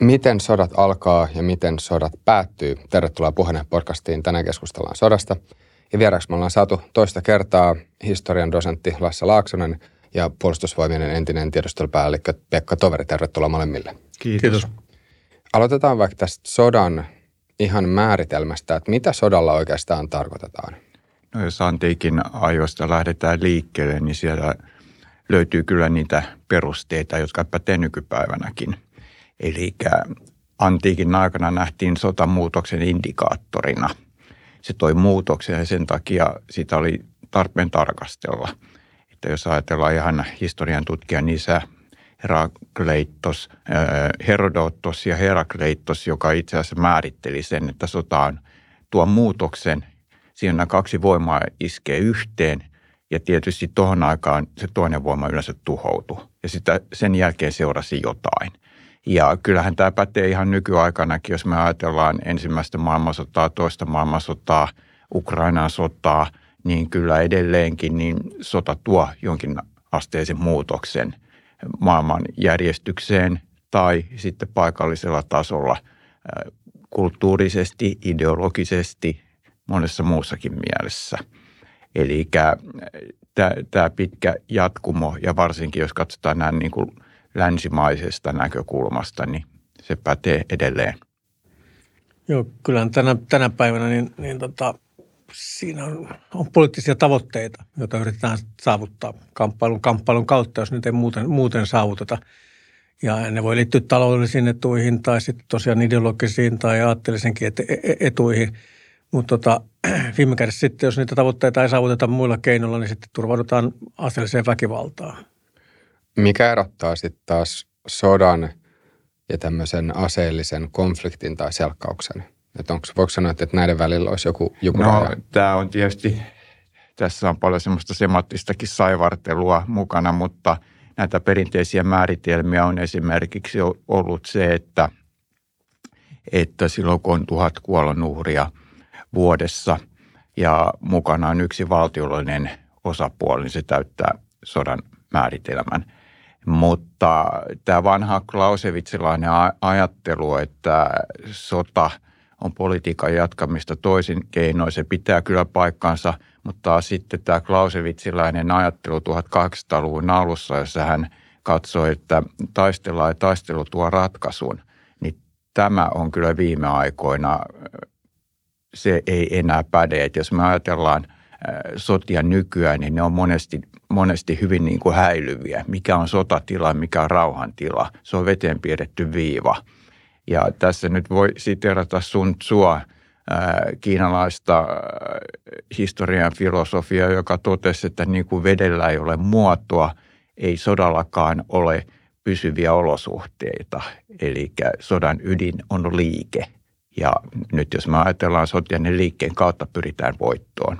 Miten sodat alkaa ja miten sodat päättyy? Tervetuloa Puheen podcastiin. Tänään keskustellaan sodasta. Ja vieraksi me ollaan saatu toista kertaa historian dosentti Lassa Laaksonen ja puolustusvoimien entinen tiedustelupäällikkö Pekka Toveri. Tervetuloa molemmille. Kiitos. Kiitos. Aloitetaan vaikka tästä sodan ihan määritelmästä, että mitä sodalla oikeastaan tarkoitetaan? No jos antiikin ajoista lähdetään liikkeelle, niin siellä löytyy kyllä niitä perusteita, jotka pätee nykypäivänäkin – Eli antiikin aikana nähtiin sotamuutoksen indikaattorina. Se toi muutoksen ja sen takia sitä oli tarpeen tarkastella. Että jos ajatellaan ihan historian tutkijan isä Herakleitos, Herodotos ja Herakleitos, joka itse asiassa määritteli sen, että sota on tuo muutoksen. Siinä kaksi voimaa iskee yhteen ja tietysti tuohon aikaan se toinen voima yleensä tuhoutui. Ja sitä, sen jälkeen seurasi jotain – ja kyllähän tämä pätee ihan nykyaikanakin, jos me ajatellaan ensimmäistä maailmansotaa, toista maailmansotaa, Ukrainan sotaa, niin kyllä edelleenkin niin sota tuo jonkin asteisen muutoksen maailman järjestykseen tai sitten paikallisella tasolla kulttuurisesti, ideologisesti, monessa muussakin mielessä. Eli tämä pitkä jatkumo ja varsinkin jos katsotaan nämä niin kuin – länsimaisesta näkökulmasta, niin se pätee edelleen. Joo, kyllä tänä, tänä päivänä niin, niin tota, siinä on, on poliittisia tavoitteita, joita yritetään saavuttaa kamppailun, kamppailun kautta, jos nyt ei muuten, muuten saavuteta. Ja ne voi liittyä taloudellisiin etuihin tai sitten tosiaan ideologisiin tai ajattelisenkin et, e, etuihin. Mutta tota, viime kädessä sitten, jos niitä tavoitteita ei saavuteta muilla keinoilla, niin sitten turvaudutaan aseelliseen väkivaltaan. Mikä erottaa sitten taas sodan ja tämmöisen aseellisen konfliktin tai selkkauksen? Että onko, voiko sanoa, että näiden välillä olisi joku, joku No tämä on tietysti, tässä on paljon semmoista semattistakin saivartelua mukana, mutta näitä perinteisiä määritelmiä on esimerkiksi ollut se, että, että silloin kun on tuhat kuolonuhria vuodessa ja mukana on yksi valtiollinen osapuoli, niin se täyttää sodan määritelmän – mutta tämä vanha Clausewitsilainen ajattelu, että sota on politiikan jatkamista toisin keinoin, se pitää kyllä paikkansa, mutta sitten tämä Clausewitsilainen ajattelu 1800-luvun alussa, jossa hän katsoi, että taistellaan ja taistelu tuo ratkaisun, niin tämä on kyllä viime aikoina, se ei enää päde. Että jos me ajatellaan sotia nykyään, niin ne on monesti monesti hyvin niin kuin häilyviä. Mikä on sotatila, mikä on rauhantila. Se on veteen piirretty viiva. Ja tässä nyt voi siterata Sun Tsua, kiinalaista historian filosofia, joka totesi, että niin kuin vedellä ei ole muotoa, ei sodallakaan ole pysyviä olosuhteita. Eli sodan ydin on liike. Ja nyt jos me ajatellaan sotia, niin liikkeen kautta pyritään voittoon.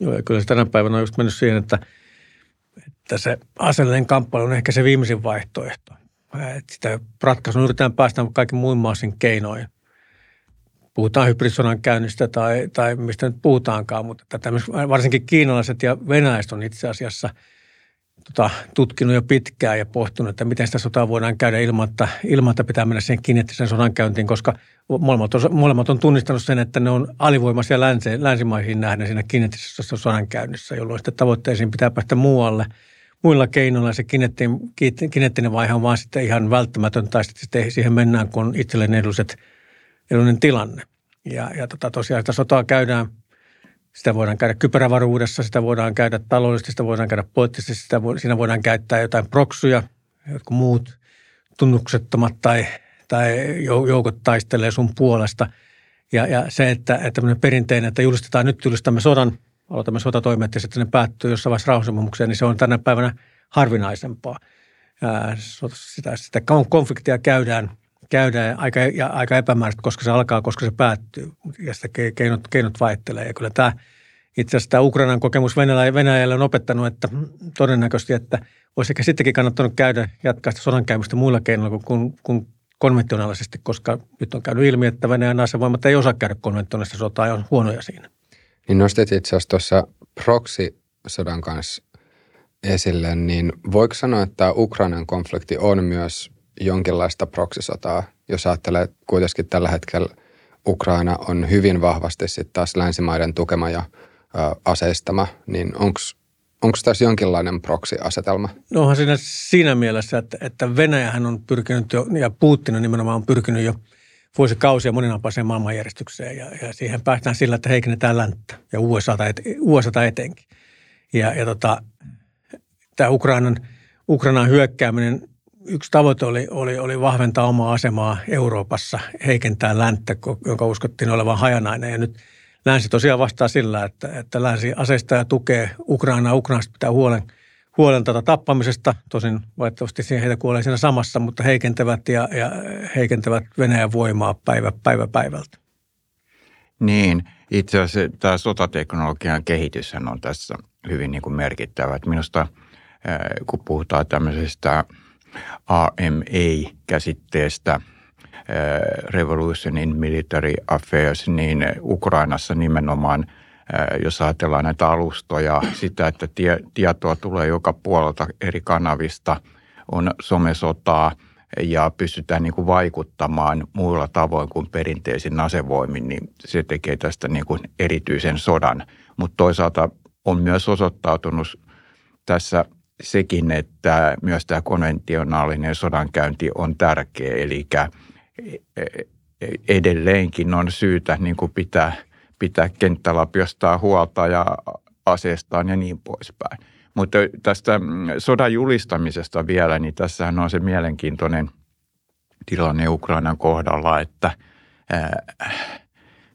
Joo, ja kyllä se tänä päivänä on just mennyt siihen, että – että se aseellinen kamppailu on ehkä se viimeisin vaihtoehto. Että sitä ratkaisua yritetään päästä kaiken muun maasin keinoin. Puhutaan hybridisodan käynnistä tai, tai mistä nyt puhutaankaan, mutta että varsinkin kiinalaiset ja venäläiset on itse asiassa tota, tutkinut jo pitkään ja pohtunut, että miten sitä sotaa voidaan käydä ilman, että, ilman, että pitää mennä siihen kineettisen sodan käyntiin, koska molemmat on, molemmat on tunnistanut sen, että ne on alivoimaisia länsi, länsimaihin nähden siinä kineettisessä sodan käynnissä, jolloin sitten tavoitteisiin pitää päästä muualle – muilla keinoilla se kineettinen, kineettinen vaihe on vaan sitten ihan välttämätön tai sitten siihen mennään, kun itselleen edulliset, edullinen tilanne. Ja, ja tota, tosiaan sitä sotaa käydään, sitä voidaan käydä kypärävaruudessa, sitä voidaan käydä taloudellisesti, sitä voidaan käydä poliittisesti, sitä vo, siinä voidaan käyttää jotain proksuja, jotkut muut tunnuksettomat tai, tai joukot taistelee sun puolesta. Ja, ja se, että, että perinteinen, että julistetaan nyt julistamme sodan – aloitamme sotatoimet ja sitten ne päättyy jossain vaiheessa rauhansopimukseen, niin se on tänä päivänä harvinaisempaa. Sitä, sitä konfliktia käydään, käydään aika, ja aika epämääräisesti, koska se alkaa, koska se päättyy. Ja sitä keinot, keinot vaihtelee. Ja kyllä tämä, itse asiassa tämä Ukrainan kokemus Venäjällä, Venäjällä on opettanut, että todennäköisesti, että olisi ehkä sittenkin kannattanut käydä, jatkaa sitä sodankäymistä muilla keinoilla kuin, kuin, kuin konventionaalisesti, koska nyt on käynyt ilmi, että Venäjän asevoimat ei osaa käydä konventionaalista sotaa ja on huonoja siinä. Niin nostit itse asiassa tuossa proxy-sodan kanssa esille, niin voiko sanoa, että Ukrainan konflikti on myös jonkinlaista proksisotaa, jos ajattelee kuitenkin tällä hetkellä Ukraina on hyvin vahvasti sitten taas länsimaiden tukema ja ö, aseistama, niin onko tässä jonkinlainen proksi-asetelma? No onhan siinä siinä mielessä, että, että Venäjähän on pyrkinyt jo, ja Putin nimenomaan on pyrkinyt jo vuosikausia moninapaiseen maailmanjärjestykseen ja, ja siihen päästään sillä, että heikennetään länttä ja USAta, et, USAta etenkin. Ja, ja tota, tämä Ukrainan, Ukrainan hyökkääminen yksi tavoite oli, oli, oli vahventaa omaa asemaa Euroopassa, heikentää länttä, jonka uskottiin olevan hajanainen. Ja nyt länsi tosiaan vastaa sillä, että, että länsi aseistaa ja tukee Ukrainaa. Ukrainasta pitää huolen, huolen tätä tappamisesta. Tosin valitettavasti heitä kuolee siinä samassa, mutta heikentävät ja, ja heikentävät Venäjän voimaa päivä, päivä päivältä. Niin, itse asiassa tämä sotateknologian kehitys on tässä hyvin niin kuin merkittävä. minusta kun puhutaan tämmöisestä – RMA-käsitteestä Revolution in Military Affairs, niin Ukrainassa nimenomaan, jos ajatellaan näitä alustoja, sitä, että tie, tietoa tulee joka puolelta eri kanavista, on somesotaa ja pystytään niin kuin vaikuttamaan muilla tavoin kuin perinteisin asevoimin, niin se tekee tästä niin kuin erityisen sodan. Mutta toisaalta on myös osoittautunut tässä sekin, että myös tämä konventionaalinen sodankäynti on tärkeä, eli edelleenkin on syytä niin kuin pitää, pitää kenttälapiosta huolta ja aseestaan ja niin poispäin. Mutta tästä sodan julistamisesta vielä, niin tässähän on se mielenkiintoinen tilanne Ukrainan kohdalla, että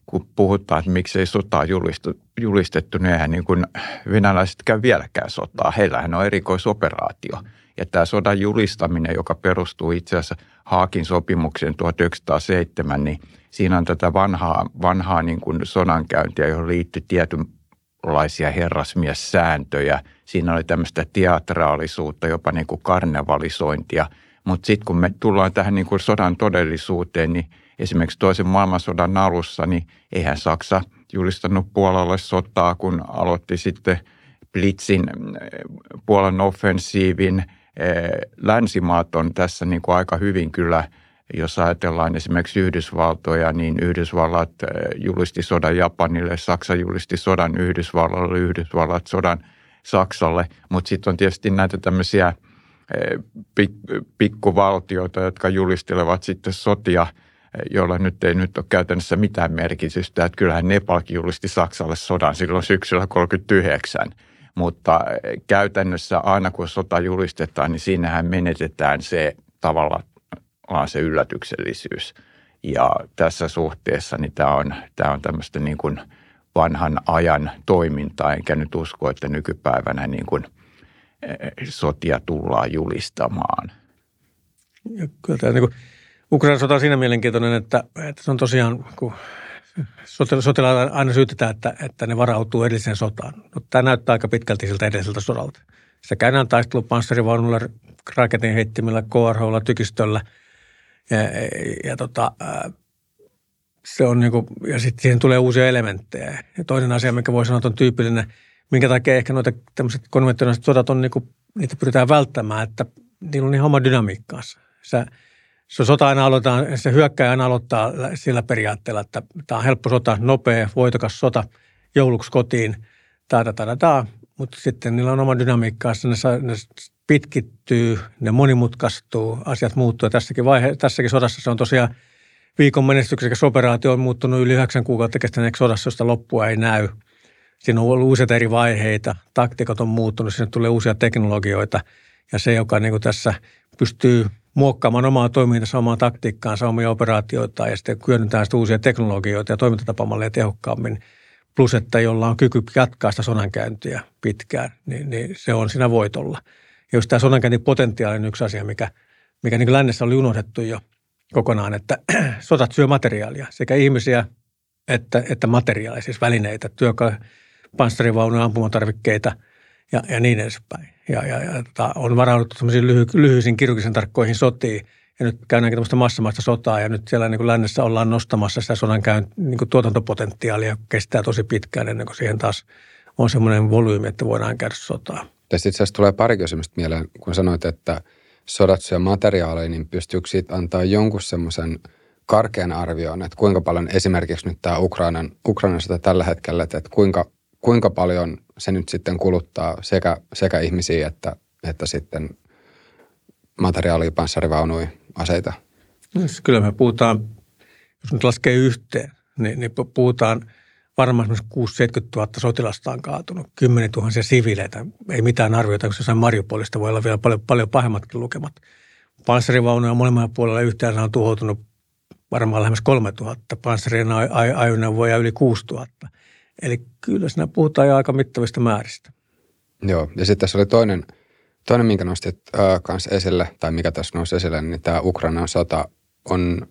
kun puhutaan, että miksei sotaa julistettu, niin eihän niin kuin venäläiset käy vieläkään sotaa. Heillähän on erikoisoperaatio. Ja tämä sodan julistaminen, joka perustuu itse asiassa Haakin sopimukseen 1907, niin siinä on tätä vanhaa, vanhaa niin kuin sodankäyntiä, johon liittyy tietynlaisia herrasmiessääntöjä. Siinä oli tämmöistä teatraalisuutta, jopa niin kuin karnevalisointia. Mutta sitten kun me tullaan tähän niin kuin sodan todellisuuteen, niin esimerkiksi toisen maailmansodan alussa, niin eihän Saksa – julistanut Puolalle sotaa, kun aloitti sitten Blitzin Puolan offensiivin. Länsimaat on tässä niin kuin aika hyvin kyllä, jos ajatellaan esimerkiksi Yhdysvaltoja, niin Yhdysvallat julisti sodan Japanille, Saksa julisti sodan Yhdysvallalle, Yhdysvallat sodan Saksalle, mutta sitten on tietysti näitä tämmöisiä pikkuvaltioita, jotka julistelevat sitten sotia – jolla nyt ei nyt ole käytännössä mitään merkitystä. Että kyllähän Nepalkin julisti Saksalle sodan silloin syksyllä 1939, mutta käytännössä aina kun sota julistetaan, niin siinähän menetetään se tavallaan se yllätyksellisyys. Ja tässä suhteessa niin tämä on, tämä on tämmöistä niin kuin vanhan ajan toimintaa, enkä nyt usko, että nykypäivänä niin kuin sotia tullaan julistamaan. Ja kyllä tämä niin kuin Ukrainan sota on siinä mielenkiintoinen, että, että se on tosiaan, kun sotilailla aina syytetään, että, että ne varautuu edelliseen sotaan. No, tämä näyttää aika pitkälti siltä edelliseltä sodalta. Se käydään taistelu panssarivaunulla, raketin heittimillä, KRHlla, tykistöllä. Ja, ja, ja tota, se on niin kuin, ja sitten siihen tulee uusia elementtejä. Ja toinen asia, mikä voi sanoa, on tyypillinen, minkä takia ehkä noita tämmöiset konventionaaliset sodat on, niin kuin, niitä pyritään välttämään, että niillä on ihan oma dynamiikkaansa. Sä, se sota aina aloitetaan, se hyökkäjä aina aloittaa sillä periaatteella, että tämä on helppo sota, nopea, voitokas sota, jouluksi kotiin, tada, tada. Mutta sitten niillä on oma dynamiikkaansa, ne, ne pitkittyy, ne monimutkaistuu, asiat muuttuu. Tässäkin, vaihe, tässäkin sodassa se on tosiaan viikon menestyksekäs operaatio on muuttunut yli yhdeksän kuukautta kestäneeksi sodassa, josta loppua ei näy. Siinä on ollut useita eri vaiheita, taktiikat on muuttunut, sinne tulee uusia teknologioita. Ja se, joka niin tässä pystyy muokkaamaan omaa toimintansa, omaa taktiikkaansa, omia operaatioita ja sitten hyödyntää sitä uusia teknologioita ja toimintatapamalleja tehokkaammin. Plus, että jolla on kyky jatkaa sitä sodankäyntiä pitkään, niin, niin se on siinä voitolla. Ja just tämä sodankäynnin potentiaali on yksi asia, mikä, mikä niin lännessä oli unohdettu jo kokonaan, että sotat syö materiaalia, sekä ihmisiä että, että materiaalia, siis välineitä, työkaluja, panssarivaunuja, ampumatarvikkeita ja, ja niin edespäin ja, ja, ja tota, on varauduttu lyhy, lyhyisiin kirurgisen tarkkoihin sotiin. Ja nyt käydäänkin tämmöistä massamaista sotaa ja nyt siellä niin kuin lännessä ollaan nostamassa sitä sodan käyn, niin kuin tuotantopotentiaalia. Kestää tosi pitkään ennen kuin siihen taas on semmoinen volyymi, että voidaan käydä sotaa. Tästä itse asiassa tulee pari kysymystä mieleen, kun sanoit, että sodat syö materiaaleja, niin pystyykö siitä antaa jonkun semmoisen karkean arvioon, että kuinka paljon esimerkiksi nyt tämä Ukrainan, Ukrainan sota tällä hetkellä, että kuinka, kuinka paljon se nyt sitten kuluttaa sekä, sekä ihmisiä että, että sitten materiaalia, panssarivaunuja, aseita? No, siis kyllä me puhutaan, jos nyt laskee yhteen, niin, niin puhutaan varmaan 6-70 000 sotilasta on kaatunut, 10 000 siviileitä. Ei mitään arvioita, koska jossain Mariupolista voi olla vielä paljon, paljon pahemmatkin lukemat. Panssarivaunuja molemmilla puolella yhteensä on tuhoutunut varmaan lähemmäs 3 000, panssarin ajoneuvoja yli 6 000. Eli kyllä siinä puhutaan jo aika mittavista määristä. Joo, ja sitten tässä oli toinen, toinen minkä nostit äh, kanssa esille, tai mikä tässä nousi esille, niin tämä Ukrainan sota on,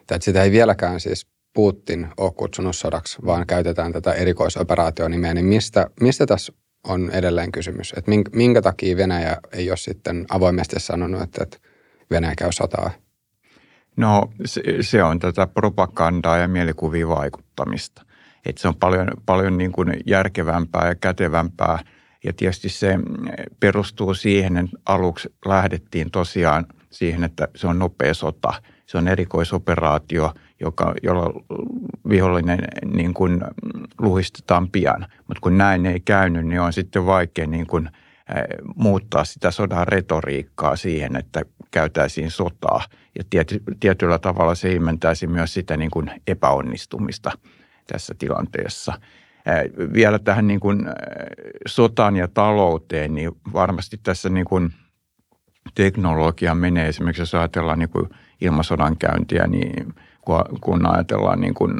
että sitä ei vieläkään siis Putin ole kutsunut sodaksi, vaan käytetään tätä erikoisoperaationimeä, niin mistä, mistä tässä on edelleen kysymys? Että minkä, minkä takia Venäjä ei ole sitten avoimesti sanonut, että, että Venäjä käy sotaa? No se, se on tätä propagandaa ja mielikuvia vaikuttamista. Että se on paljon, paljon niin kuin järkevämpää ja kätevämpää. Ja tietysti se perustuu siihen, että aluksi lähdettiin tosiaan siihen, että se on nopea sota. Se on erikoisoperaatio, joka, jolla vihollinen niin kuin luhistetaan pian. Mutta kun näin ei käynyt, niin on sitten vaikea niin kuin – muuttaa sitä sodan retoriikkaa siihen, että käytäisiin sotaa. Ja tiety, tietyllä tavalla se ilmentäisi myös sitä niin kuin epäonnistumista tässä tilanteessa. Vielä tähän niin kuin sotaan ja talouteen, niin varmasti tässä niin kuin teknologia menee. Esimerkiksi jos ajatellaan niin kuin ilmasodan käyntiä, niin kun ajatellaan niin kuin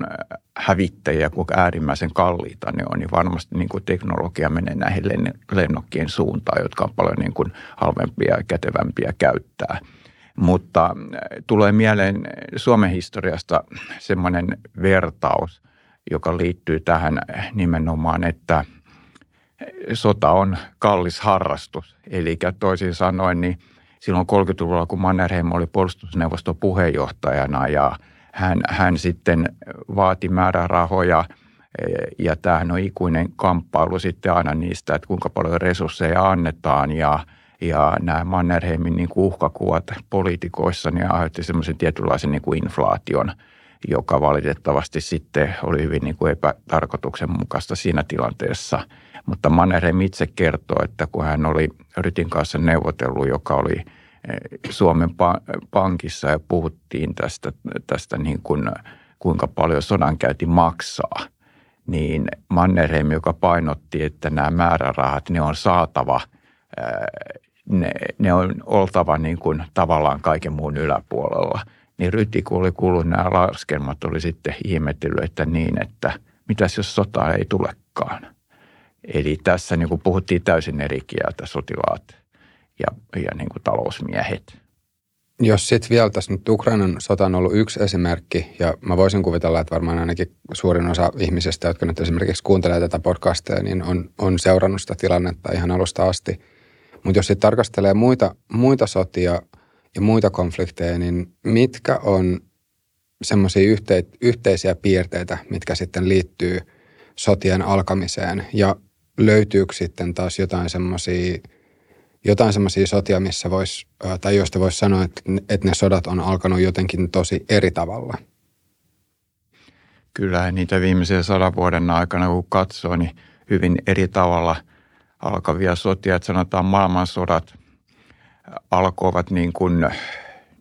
hävittäjiä, kuinka äärimmäisen kalliita ne on, niin varmasti niin kuin teknologia menee näihin lennokkien suuntaan, jotka on paljon niin kuin halvempia ja kätevämpiä käyttää. Mutta tulee mieleen Suomen historiasta semmoinen vertaus, joka liittyy tähän nimenomaan, että sota on kallis harrastus. Eli toisin sanoen, niin silloin 30-luvulla, kun Mannerheim oli puolustusneuvoston puheenjohtajana ja – hän, hän sitten vaati määrärahoja ja tämähän on ikuinen kamppailu sitten aina niistä, että kuinka paljon resursseja annetaan ja, ja nämä Mannerheimin niin kuin uhkakuvat poliitikoissa niin aiheutti semmoisen tietynlaisen niin kuin inflaation, joka valitettavasti sitten oli hyvin niin kuin epätarkoituksenmukaista siinä tilanteessa. Mutta Mannerheim itse kertoo, että kun hän oli Rytin kanssa neuvotellut, joka oli – Suomen pankissa ja puhuttiin tästä, tästä niin kuin, kuinka paljon sodankäynti maksaa, niin Mannerheim, joka painotti, että nämä määrärahat, ne on saatava, ne, ne on oltava niin kuin tavallaan kaiken muun yläpuolella. Niin Ryti, kun oli kuullut nämä laskelmat, oli sitten ihmetellyt, että niin, että mitäs jos sota ei tulekaan. Eli tässä niin kuin puhuttiin täysin eri kieltä sotilaat ja, ja niin kuin talousmiehet. Jos sitten vielä tässä nyt Ukrainan sota on ollut yksi esimerkki, ja mä voisin kuvitella, että varmaan ainakin suurin osa ihmisistä, jotka nyt esimerkiksi kuuntelee tätä podcastia, niin on, on seurannut sitä tilannetta ihan alusta asti. Mutta jos sitten tarkastelee muita, muita sotia ja muita konflikteja, niin mitkä on semmoisia yhte, yhteisiä piirteitä, mitkä sitten liittyy sotien alkamiseen, ja löytyykö sitten taas jotain semmoisia – jotain semmoisia sotia, missä vois, tai joista voisi sanoa, että, että ne sodat on alkanut jotenkin tosi eri tavalla? Kyllä niitä viimeisen sadan vuoden aikana, kun katsoo, niin hyvin eri tavalla alkavia sotia. Että sanotaan maailmansodat alkoivat niin kuin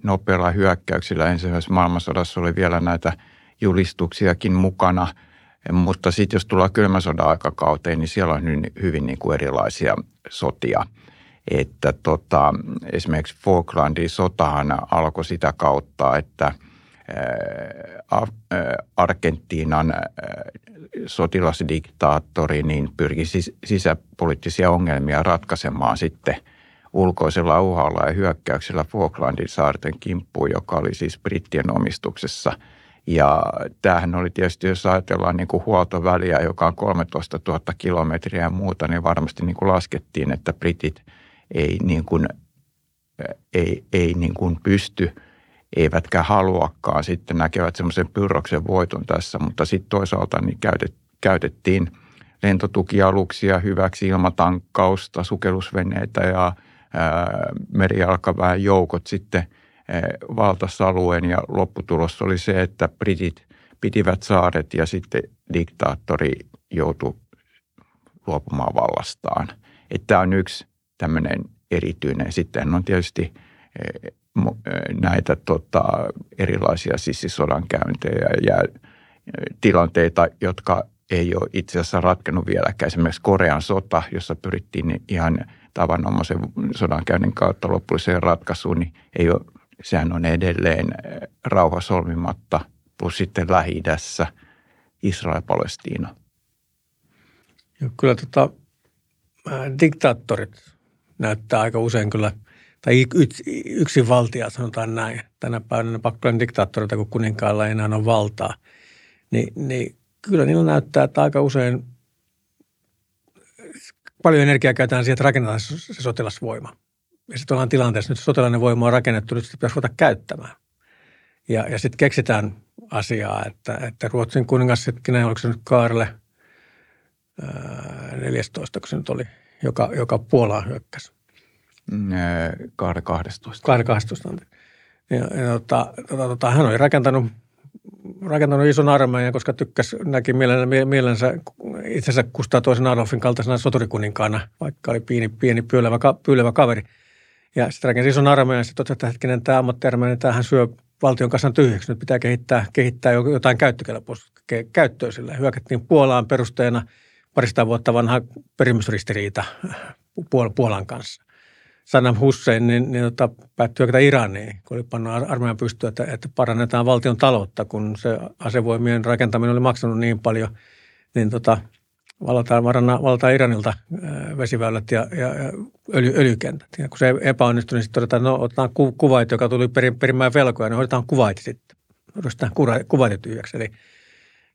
nopealla hyökkäyksillä. Ensimmäisessä maailmansodassa oli vielä näitä julistuksiakin mukana – mutta sitten jos tullaan kylmän sodan aikakauteen, niin siellä on hyvin niin kuin erilaisia sotia että tota, esimerkiksi Falklandin sotahan alkoi sitä kautta, että Argentiinan sotilasdiktaattori niin pyrki sisäpoliittisia ongelmia ratkaisemaan sitten ulkoisella uhalla ja hyökkäyksellä Falklandin saarten kimppuun, joka oli siis brittien omistuksessa. Ja tämähän oli tietysti, jos ajatellaan niin kuin huoltoväliä, joka on 13 000 kilometriä ja muuta, niin varmasti niin kuin laskettiin, että britit – ei, niin kuin, ei, ei niin kuin pysty, eivätkä haluakaan sitten näkevät semmoisen pyrroksen voiton tässä, mutta sitten toisaalta niin käytet, käytettiin lentotukialuksia hyväksi ilmatankkausta, sukellusveneitä ja merijalkaväen joukot sitten valtasalueen ja lopputulos oli se, että britit pitivät saaret ja sitten diktaattori joutui luopumaan vallastaan. Että tämä on yksi tämmöinen erityinen. Sitten on tietysti näitä tota, erilaisia sissisodankäyntejä ja tilanteita, jotka ei ole itse asiassa ratkennut vieläkään. Esimerkiksi Korean sota, jossa pyrittiin ihan tavanomaisen sodankäynnin kautta lopulliseen ratkaisuun, niin ei ole, sehän on edelleen rauha solmimatta, plus sitten lähi Israel-Palestiina. Kyllä tota, diktaattorit näyttää aika usein kyllä, tai yksin valtia sanotaan näin. Tänä päivänä pakkoinen diktaattoreita, kun kuninkaalla ei enää ole valtaa. Niin, niin kyllä niillä näyttää, että aika usein paljon energiaa käytetään siihen, että rakennetaan se sotilasvoima. Ja sitten ollaan tilanteessa, nyt sotilainen voima on rakennettu, nyt sitä pitäisi ruveta käyttämään. Ja, ja sitten keksitään asiaa, että, että Ruotsin kuningas hetkinen, oliko se nyt Kaarle 14, kun se nyt oli, joka, joka Puolaan hyökkäsi. Kaarle 12. Kaarle 12, ja, ja tota, tota, tota, hän oli rakentanut rakentanut ison armeijan, koska tykkäs, näki mielensä itsensä Kustaa toisen Adolfin kaltaisena soturikuninkaana, vaikka oli pieni, pieni pyylevä, pyylevä kaveri. Ja sitten rakensi ison armeijan ja sitten että hetkinen, tämä ammattiarmeija, niin tämähän syö valtion kanssa tyhjäksi. Nyt pitää kehittää, kehittää jotain käyttökelpoista käyttöä sillä. Hyökättiin Puolaan perusteena parista vuotta vanha perimysristiriita Puolan kanssa. Saddam Hussein niin, niin tota, päättyi hyökätä Iraniin, kun oli pannut armeijan pystyä, että, että parannetaan valtion taloutta, kun se asevoimien rakentaminen oli maksanut niin paljon, niin tota, valataan, valataan Iranilta vesiväylät ja, ja, ja öljy, öljykentät. Ja kun se epäonnistui, niin sitten todetaan, no otetaan ku, kuvait, joka tuli perin, perimään velkoja, niin hoidetaan kuvait sitten. Otetaan kuvait tyhjäksi. Eli,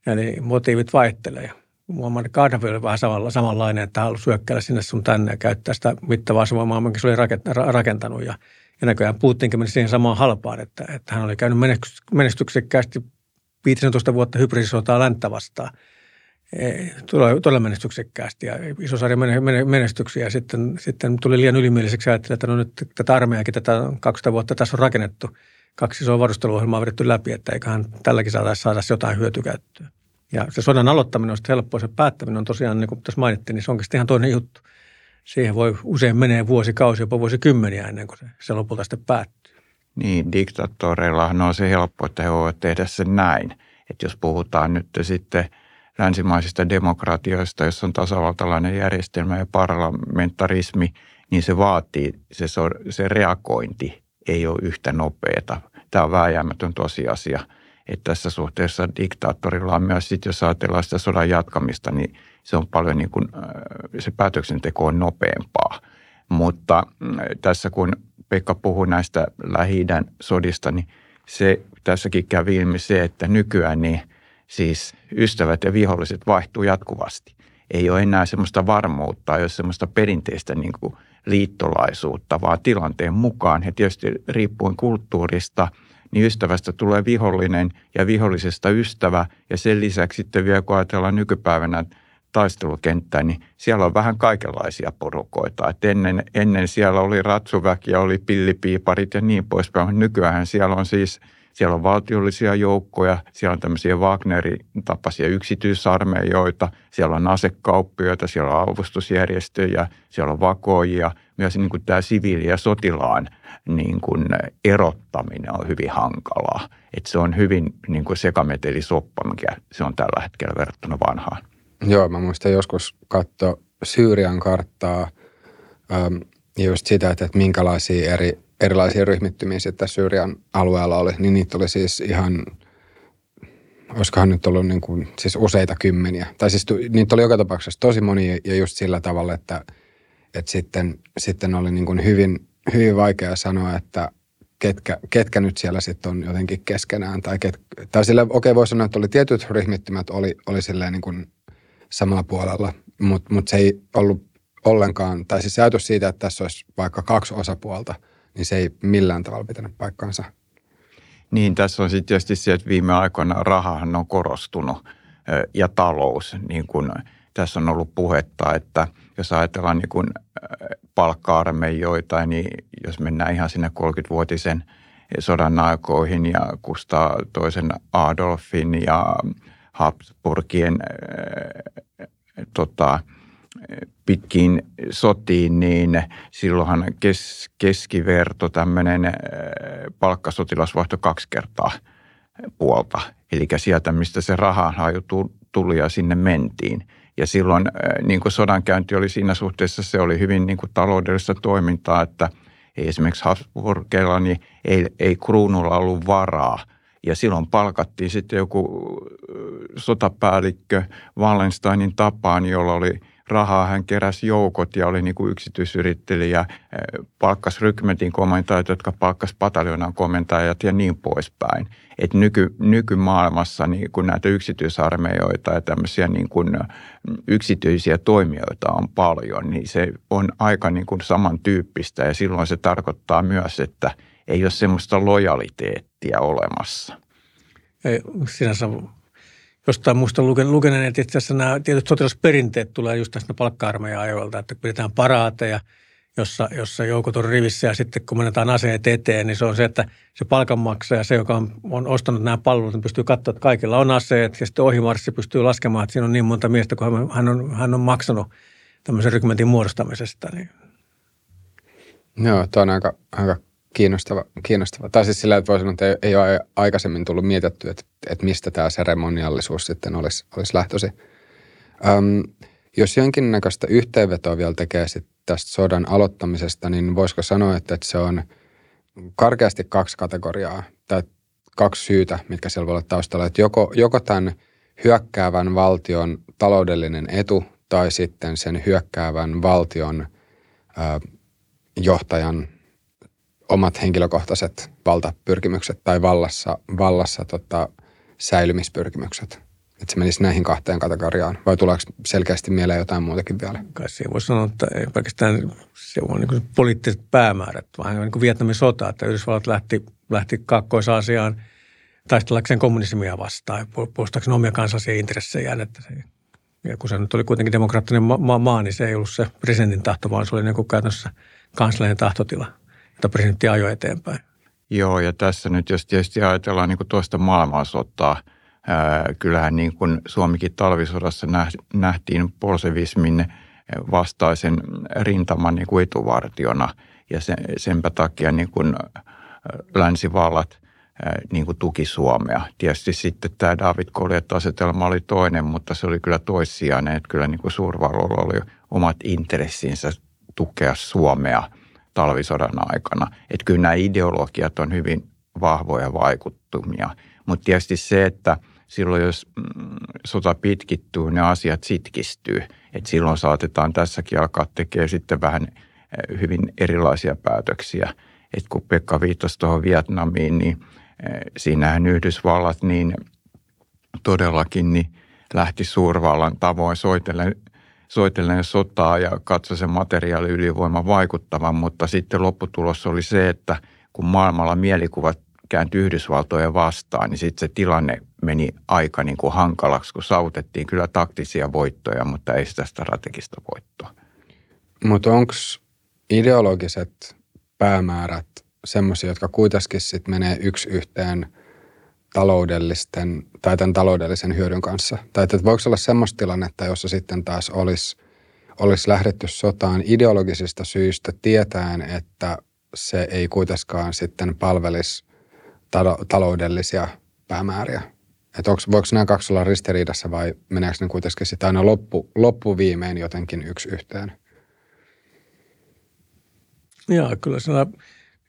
eli motiivit vaihtelee. Muammar Gaddafi oli vähän samalla, samanlainen, että halusi syökkäillä sinne sun tänne ja käyttää sitä mittavaa asevoimaa, minkä se oli rakentanut. Ja, ja näköjään Putinkin meni siihen samaan halpaan, että, että hän oli käynyt menestyksekkäästi 15 vuotta hybridisotaa länttä vastaan. Todella menestyksekkäästi ja iso sarja menestyksiä. Ja sitten, sitten tuli liian ylimieliseksi ajattelin, että no nyt tätä armeijakin tätä 200 vuotta tässä on rakennettu. Kaksi isoa varusteluohjelmaa vedetty läpi, että eiköhän tälläkin saataisiin saada jotain hyötykäyttöä. Ja se sodan aloittaminen on sitten helppoa, se päättäminen on tosiaan, niin kuin tässä mainittiin, niin se onkin ihan toinen juttu. Siihen voi usein menee vuosikausi, jopa vuosikymmeniä ennen kuin se, se lopulta sitten päättyy. Niin, diktatoreillahan on se helppo, että he voivat tehdä sen näin. Että jos puhutaan nyt sitten länsimaisista demokratioista, jossa on tasavaltalainen järjestelmä ja parlamentarismi, niin se vaatii, se, se reagointi ei ole yhtä nopeata. Tämä on vääjäämätön tosiasia – että tässä suhteessa diktaattorilla on myös, sit jos ajatellaan sitä sodan jatkamista, niin se on paljon niin kuin, se päätöksenteko on nopeampaa. Mutta mm, tässä kun Pekka puhui näistä lähi sodista, niin se tässäkin kävi ilmi se, että nykyään niin siis ystävät ja viholliset vaihtuu jatkuvasti. Ei ole enää semmoista varmuutta, ei ole semmoista perinteistä niin kuin liittolaisuutta, vaan tilanteen mukaan. Ja tietysti riippuen kulttuurista – niin ystävästä tulee vihollinen ja vihollisesta ystävä. Ja sen lisäksi sitten vielä kun ajatellaan nykypäivänä taistelukenttää, niin siellä on vähän kaikenlaisia porukoita. Et ennen, ennen siellä oli ratsuväkiä, oli pillipiiparit ja niin poispäin. Nykyään siellä on siis siellä on valtiollisia joukkoja, siellä on tämmöisiä Wagnerin tapaisia yksityisarmeijoita, siellä on asekauppioita, siellä on avustusjärjestöjä, siellä on vakoijia. Myös niin kuin tämä siviili- ja sotilaan niin kuin erottaminen on hyvin hankalaa. Että se on hyvin niin kuin sekametelisoppa, mikä se on tällä hetkellä verrattuna vanhaan. Joo, mä muistan joskus katsoa Syyrian karttaa äm, just sitä, että, että minkälaisia eri, erilaisia ryhmittymiä sitten Syyrian alueella oli, niin niitä oli siis ihan, olisikohan nyt ollut niin kuin, siis useita kymmeniä. Tai siis niitä oli joka tapauksessa tosi monia ja just sillä tavalla, että, että sitten, sitten oli niin kuin hyvin hyvin vaikea sanoa, että ketkä, ketkä nyt siellä sitten on jotenkin keskenään. Tai, ket, tai sille, okei okay, voi sanoa, että oli tietyt ryhmittymät oli, oli silleen niin kuin samalla puolella, mutta mut se ei ollut ollenkaan, tai siis ajatus siitä, että tässä olisi vaikka kaksi osapuolta, niin se ei millään tavalla pitänyt paikkaansa. Niin, tässä on sitten tietysti se, että viime aikoina rahahan on korostunut ja talous, niin kuin tässä on ollut puhetta, että jos ajatellaan niin kuin palkka-armeijoita, niin jos mennään ihan sinne 30-vuotisen sodan aikoihin ja Kustaa toisen Adolfin ja Habsburgien äh, tota, pitkiin sotiin, niin silloinhan kes, keskiverto tämmöinen äh, palkkasotilasvaihto kaksi kertaa puolta. Eli sieltä, mistä se rahanhaju tuli ja sinne mentiin. Ja silloin äh, niin kuin sodankäynti oli siinä suhteessa, se oli hyvin niin kuin taloudellista toimintaa, että esimerkiksi Habsburgilla, niin ei, ei kruunulla ollut varaa. Ja silloin palkattiin sitten joku sotapäällikkö Wallensteinin tapaan, jolla oli rahaa, hän keräsi joukot ja oli niin kuin yksityisyrittelijä, palkkas rykmentin komentajat, jotka palkkas pataljonan komentajat ja niin poispäin. Et nyky, nykymaailmassa niin kun näitä yksityisarmeijoita ja tämmöisiä niin kuin yksityisiä toimijoita on paljon, niin se on aika niin kuin samantyyppistä ja silloin se tarkoittaa myös, että ei ole semmoista lojaliteettia olemassa. Ei, sinänsä jostain muista lukeneen, että itse asiassa nämä tietyt sotilasperinteet tulee just tästä palkka-armeijan ajoilta, että pidetään paraateja, jossa, jossa joukot on rivissä ja sitten kun menetään aseet eteen, niin se on se, että se palkanmaksaja, se joka on, on ostanut nämä palvelut, niin pystyy katsoa, että kaikilla on aseet ja sitten ohimarssi pystyy laskemaan, että siinä on niin monta miestä, kun hän on, hän on maksanut tämmöisen rykmentin muodostamisesta. Niin. Joo, tuo on aika, aika kiinnostava, kiinnostava. Tai siis sillä, että voi sanoa, että ei, ei ole aikaisemmin tullut mietitty, että, että mistä tämä seremoniallisuus sitten olisi, olisi lähtöisin. Öm, jos jonkinnäköistä yhteenvetoa vielä tekee tästä sodan aloittamisesta, niin voisiko sanoa, että, että se on karkeasti kaksi kategoriaa tai kaksi syytä, mitkä siellä voi olla taustalla. Että joko, joko tämän hyökkäävän valtion taloudellinen etu tai sitten sen hyökkäävän valtion ö, johtajan omat henkilökohtaiset valtapyrkimykset tai vallassa, vallassa tota, säilymispyrkimykset. Että se menisi näihin kahteen kategoriaan. Vai tuleeko selkeästi mieleen jotain muutakin vielä? Kai siihen voisi sanoa, että ei pelkästään se on niin poliittiset päämäärät, vaan niin kuin Vietnamin sota, että Yhdysvallat lähti, lähti Kaakkois-Aasiaan taistellakseen kommunismia vastaan ja puolustaakseen omia kansallisia intressejään. Että se, ja kun se nyt oli kuitenkin demokraattinen maa, maa, niin se ei ollut se presidentin tahto, vaan se oli niin kuin käytännössä kansallinen tahtotila jota presidentti ajoi eteenpäin. Joo, ja tässä nyt jos tietysti ajatellaan niin tuosta maailmansotaa, ää, kyllähän niin kuin Suomikin talvisodassa nähtiin polsevismin vastaisen rintaman niin kuin etuvartiona, ja sen, senpä takia niin kuin länsivallat niin kuin tuki Suomea. Tietysti sitten tämä David Goliath-asetelma oli toinen, mutta se oli kyllä toissijainen, että kyllä niin kuin suurvalloilla oli omat intressinsä tukea Suomea – talvisodan aikana. Että kyllä nämä ideologiat on hyvin vahvoja vaikuttumia. Mutta tietysti se, että silloin jos mm, sota pitkittyy, ne asiat sitkistyy. Että silloin saatetaan tässäkin alkaa tekemään sitten vähän eh, hyvin erilaisia päätöksiä. Että kun Pekka viittasi tuohon Vietnamiin, niin eh, siinähän Yhdysvallat niin todellakin niin lähti suurvallan tavoin soitellen soitellen sotaa ja katsoi sen materiaaliylivoiman vaikuttavan, mutta sitten lopputulos oli se, että kun maailmalla mielikuvat kääntyi Yhdysvaltojen vastaan, niin sitten se tilanne meni aika niin kuin hankalaksi, kun saavutettiin kyllä taktisia voittoja, mutta ei sitä strategista voittoa. Mutta onko ideologiset päämäärät semmoisia, jotka kuitenkin sitten menee yksi yhteen – taloudellisten tai tämän taloudellisen hyödyn kanssa? Tai että voiko olla semmoista tilannetta, jossa sitten taas olisi, olisi lähdetty sotaan ideologisista syistä tietäen, että se ei kuitenkaan sitten palvelisi taloudellisia päämääriä? Että onko, voiko nämä kaksi olla ristiriidassa vai meneekö ne kuitenkin sitten aina loppu, loppuviimein jotenkin yksi yhteen? Joo, kyllä siellä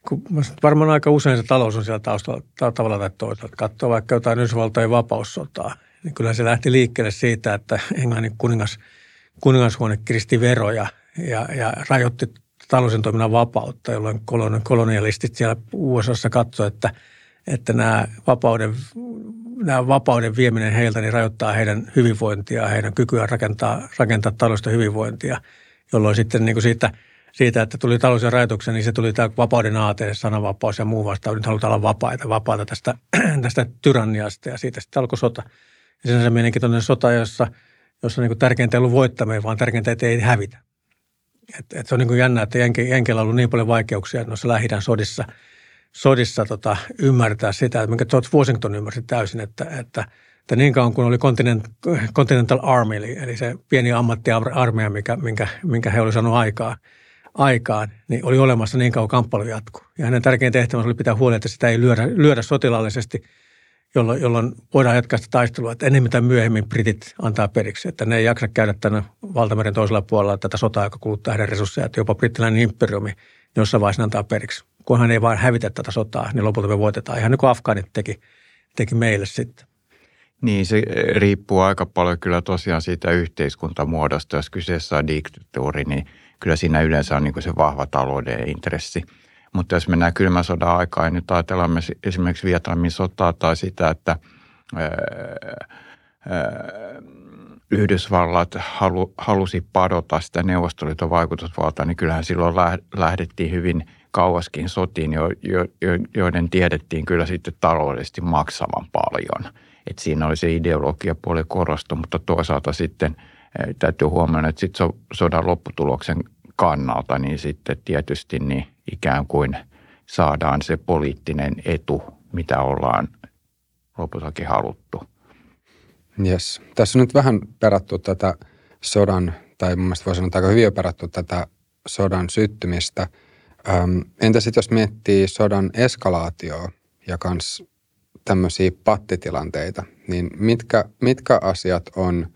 kun varmaan aika usein se talous on siellä taustalla tavalla tai toisella. Katsoo vaikka jotain Yhdysvaltojen vapaussotaa, niin kyllä se lähti liikkeelle siitä, että Englannin kuningas, kuningashuone kiristi veroja ja, ja rajoitti taloudellisen toiminnan vapautta, jolloin kolonialistit siellä USAssa katsoivat, että, että nämä vapauden, nämä vapauden vieminen heiltä niin rajoittaa heidän hyvinvointia, heidän kykyään rakentaa, rakentaa taloudellista hyvinvointia, jolloin sitten niin kuin siitä – siitä, että tuli taloudellisen rajoituksen, niin se tuli tämä vapauden aate, sananvapaus ja muu vastaan. Nyt halutaan olla vapaita, vapaata tästä, tästä tyranniasta ja siitä sitten alkoi sota. Ja sinänsä mielenkiintoinen sota, jossa, jossa niin kuin tärkeintä ei ollut voittaminen, vaan tärkeintä, että ei hävitä. Et, et se on niin kuin jännä, että Jenkellä on ollut niin paljon vaikeuksia noissa lähi sodissa, sodissa tota, ymmärtää sitä, että minkä George Washington ymmärsi täysin, että, että, että niin kauan kuin oli Continent, Continental Army, eli, eli se pieni ammattiarmeija, mikä, minkä, minkä he olivat saanut aikaa, aikaan, niin oli olemassa niin kauan kamppailu jatkuu. Ja hänen tärkein tehtävänsä oli pitää huolta, että sitä ei lyödä, lyödä sotilaallisesti – jolloin, jolloin voidaan jatkaa sitä taistelua, että enemmän myöhemmin britit antaa periksi, että ne ei jaksa käydä tänne valtameren toisella puolella tätä sotaa, joka kuluttaa heidän resursseja, että jopa brittiläinen imperiumi jossain vaiheessa antaa periksi. Kunhan ei vain hävitä tätä sotaa, niin lopulta me voitetaan. Ihan niin kuin Afgaanit teki, teki meille sitten. Niin, se riippuu aika paljon kyllä tosiaan siitä yhteiskuntamuodosta. Jos kyseessä on diktatuuri, niin kyllä siinä yleensä on niin se vahva talouden intressi – mutta jos mennään kylmän sodan aikaan ja nyt ajatellaan me esimerkiksi Vietnamin sotaa tai sitä, että ää, ää, Yhdysvallat halu, halusi padota sitä Neuvostoliiton vaikutusvaltaa, niin kyllähän silloin lähdettiin hyvin kauaskin sotiin, jo, jo, joiden tiedettiin kyllä sitten taloudellisesti maksavan paljon. Et siinä oli se ideologiapuoli korostu, mutta toisaalta sitten täytyy huomioida, että sitten sodan lopputuloksen kannalta, niin sitten tietysti niin ikään kuin saadaan se poliittinen etu, mitä ollaan lopultakin haluttu. Yes. Tässä on nyt vähän perattu tätä sodan, tai mun mielestä voi sanoa, että aika hyvin perattu tätä sodan syttymistä. Entä sitten jos miettii sodan eskalaatioa ja kans tämmöisiä pattitilanteita, niin mitkä, mitkä asiat on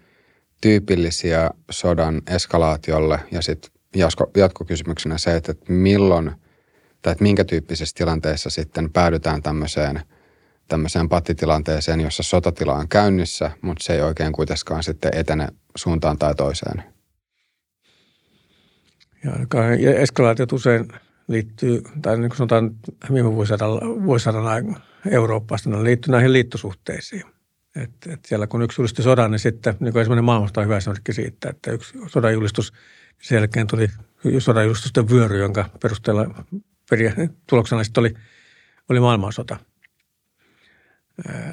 tyypillisiä sodan eskalaatiolle ja sitten jatkokysymyksenä se, että milloin tai että minkä tyyppisessä tilanteessa sitten päädytään tämmöiseen, tämmöiseen pattitilanteeseen, jossa sotatila on käynnissä, mutta se ei oikein kuitenkaan sitten etene suuntaan tai toiseen. Ja eskalaatiot usein liittyy, tai niin kuin sanotaan viime vuosisadan, vuosisadan Euroopasta, ne liittyy näihin liittosuhteisiin. Et, et siellä kun yksi julisti sodan, niin sitten niin kuin ensimmäinen maailmasta on hyvä esimerkki siitä, että yksi sodan julistus – sen jälkeen tuli sodanjulistusten vyöry, jonka perusteella tuloksena sitten oli, oli maailmansota.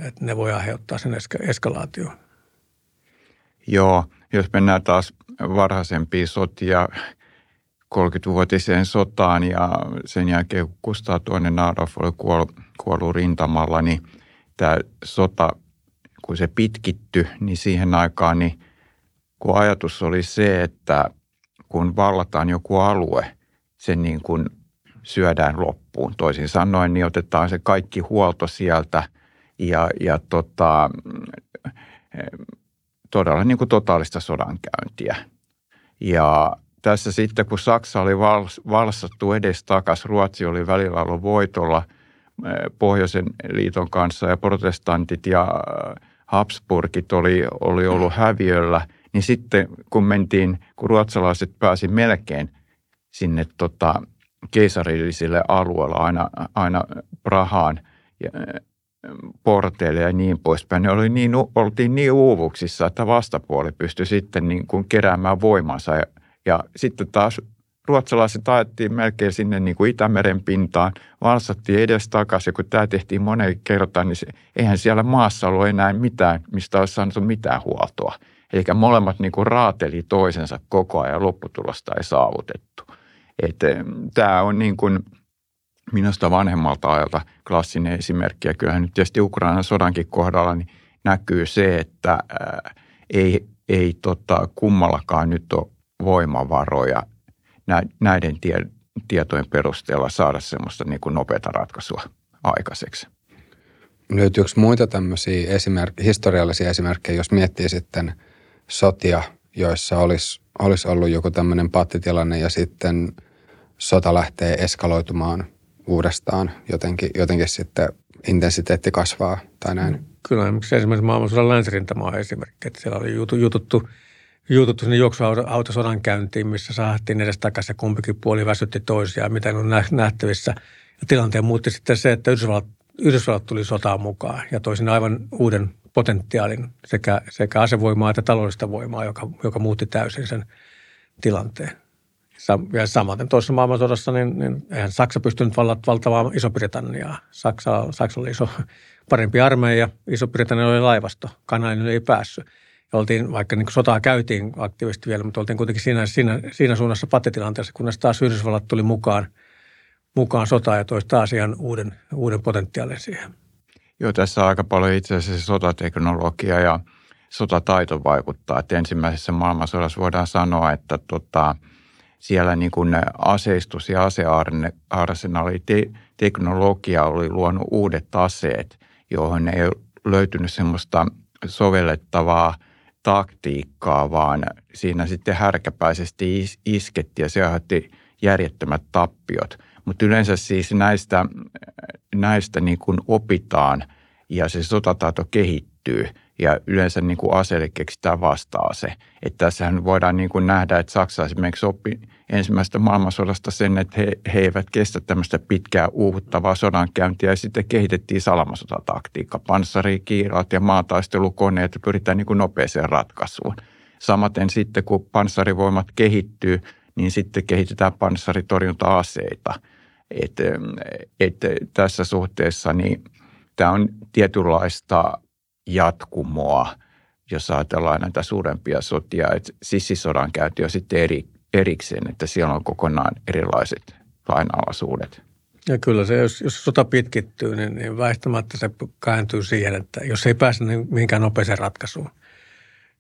Että ne voi aiheuttaa sen eska- eskalaatio. Joo, jos mennään taas varhaisempiin sotia, 30-vuotiseen sotaan ja sen jälkeen kun Kustaa toinen Adolf oli kuollut, kuollut rintamalla, niin tämä sota, kun se pitkitty, niin siihen aikaan, niin kun ajatus oli se, että kun vallataan joku alue, sen niin kuin syödään loppuun. Toisin sanoen, niin otetaan se kaikki huolto sieltä ja, ja tota, todella niin kuin totaalista sodankäyntiä. Ja tässä sitten, kun Saksa oli valsattu edes takaisin, Ruotsi oli välillä ollut voitolla eh, Pohjoisen liiton kanssa ja protestantit ja Habsburgit oli, oli ollut häviöllä – niin sitten kun mentiin, kun ruotsalaiset pääsi melkein sinne tota, keisarillisille alueelle aina, aina Prahaan ja, porteille ja niin poispäin, niin, oli niin, oltiin niin uuvuksissa, että vastapuoli pystyi sitten niin kuin keräämään voimansa. Ja, ja sitten taas ruotsalaiset ajettiin melkein sinne niin kuin Itämeren pintaan, valsattiin edes takaisin. Kun tämä tehtiin monen kertaan, niin se, eihän siellä maassa ollut enää mitään, mistä olisi saanut mitään huoltoa. Eli molemmat niin kuin raateli toisensa koko ajan, lopputulosta ei saavutettu. Tämä on niin kuin minusta vanhemmalta ajalta klassinen esimerkki. Ja kyllähän nyt tietysti Ukrainan sodankin kohdalla niin näkyy se, että ää, ei, ei tota, kummallakaan nyt ole voimavaroja näiden tie, tietojen perusteella saada semmoista niin kuin nopeata ratkaisua aikaiseksi. Löytyykö muita tämmöisiä esimerk- historiallisia esimerkkejä, jos miettii sitten – sotia, joissa olisi, olisi ollut joku tämmöinen pattitilanne ja sitten sota lähtee eskaloitumaan uudestaan, jotenkin, jotenkin sitten intensiteetti kasvaa tai näin. Kyllä, esimerkiksi maailmansodan länsirintama on esimerkki, että siellä oli jututtu, jututtu sinne juoksuautosodan käyntiin, missä saatiin edes takaisin ja kumpikin puoli väsytti toisiaan, mitä on nähtävissä. Ja tilanteen muutti sitten se, että Yhdysvallat, Yhdysvallat tuli sotaan mukaan ja toisin aivan uuden potentiaalin sekä, sekä asevoimaa että taloudellista voimaa, joka, joka muutti täysin sen tilanteen. Ja samaten tuossa maailmansodassa, niin, niin eihän Saksa pystynyt valtavaan Iso-Britanniaa. Saksa, Saksa oli iso, parempi armeija, Iso-Britannia oli laivasto, Kanalin ei päässyt. Oltiin, vaikka niin sotaa käytiin aktiivisesti vielä, mutta oltiin kuitenkin siinä, siinä, siinä suunnassa pattitilanteessa, kunnes taas Yhdysvallat tuli mukaan, mukaan sotaan ja toisi taas ihan uuden, uuden potentiaalin siihen. Joo, tässä aika paljon itse asiassa sotateknologia ja sotataito vaikuttaa. Että ensimmäisessä maailmansodassa voidaan sanoa, että tota, siellä niin kuin aseistus ja asearsenaali te, teknologia oli luonut uudet aseet, johon ei löytynyt semmoista sovellettavaa taktiikkaa, vaan siinä sitten härkäpäisesti iskettiin ja se aiheutti järjettömät tappiot. Mutta yleensä siis näistä, näistä niin kuin opitaan ja se sotataito kehittyy ja yleensä niin kuin aseelle keksitään vastaa se. Että tässähän voidaan niin kuin nähdä, että Saksa esimerkiksi oppi ensimmäisestä maailmansodasta sen, että he, he eivät kestä tämmöistä pitkää uuvuttavaa sodankäyntiä ja sitten kehitettiin salamasotataktiikka, panssarikiirat ja maataistelukoneet pyritään niin kuin nopeeseen ratkaisuun. Samaten sitten kun panssarivoimat kehittyy, niin sitten kehitetään panssaritorjunta-aseita. Et, et tässä suhteessa niin tämä on tietynlaista jatkumoa, jos ajatellaan näitä suurempia sotia. Että sissisodan käynti on sitten eri, erikseen, että siellä on kokonaan erilaiset lainalaisuudet. Ja kyllä se, jos, jos sota pitkittyy, niin, niin väistämättä se kääntyy siihen, että jos ei pääse niin mihinkään nopeeseen ratkaisuun,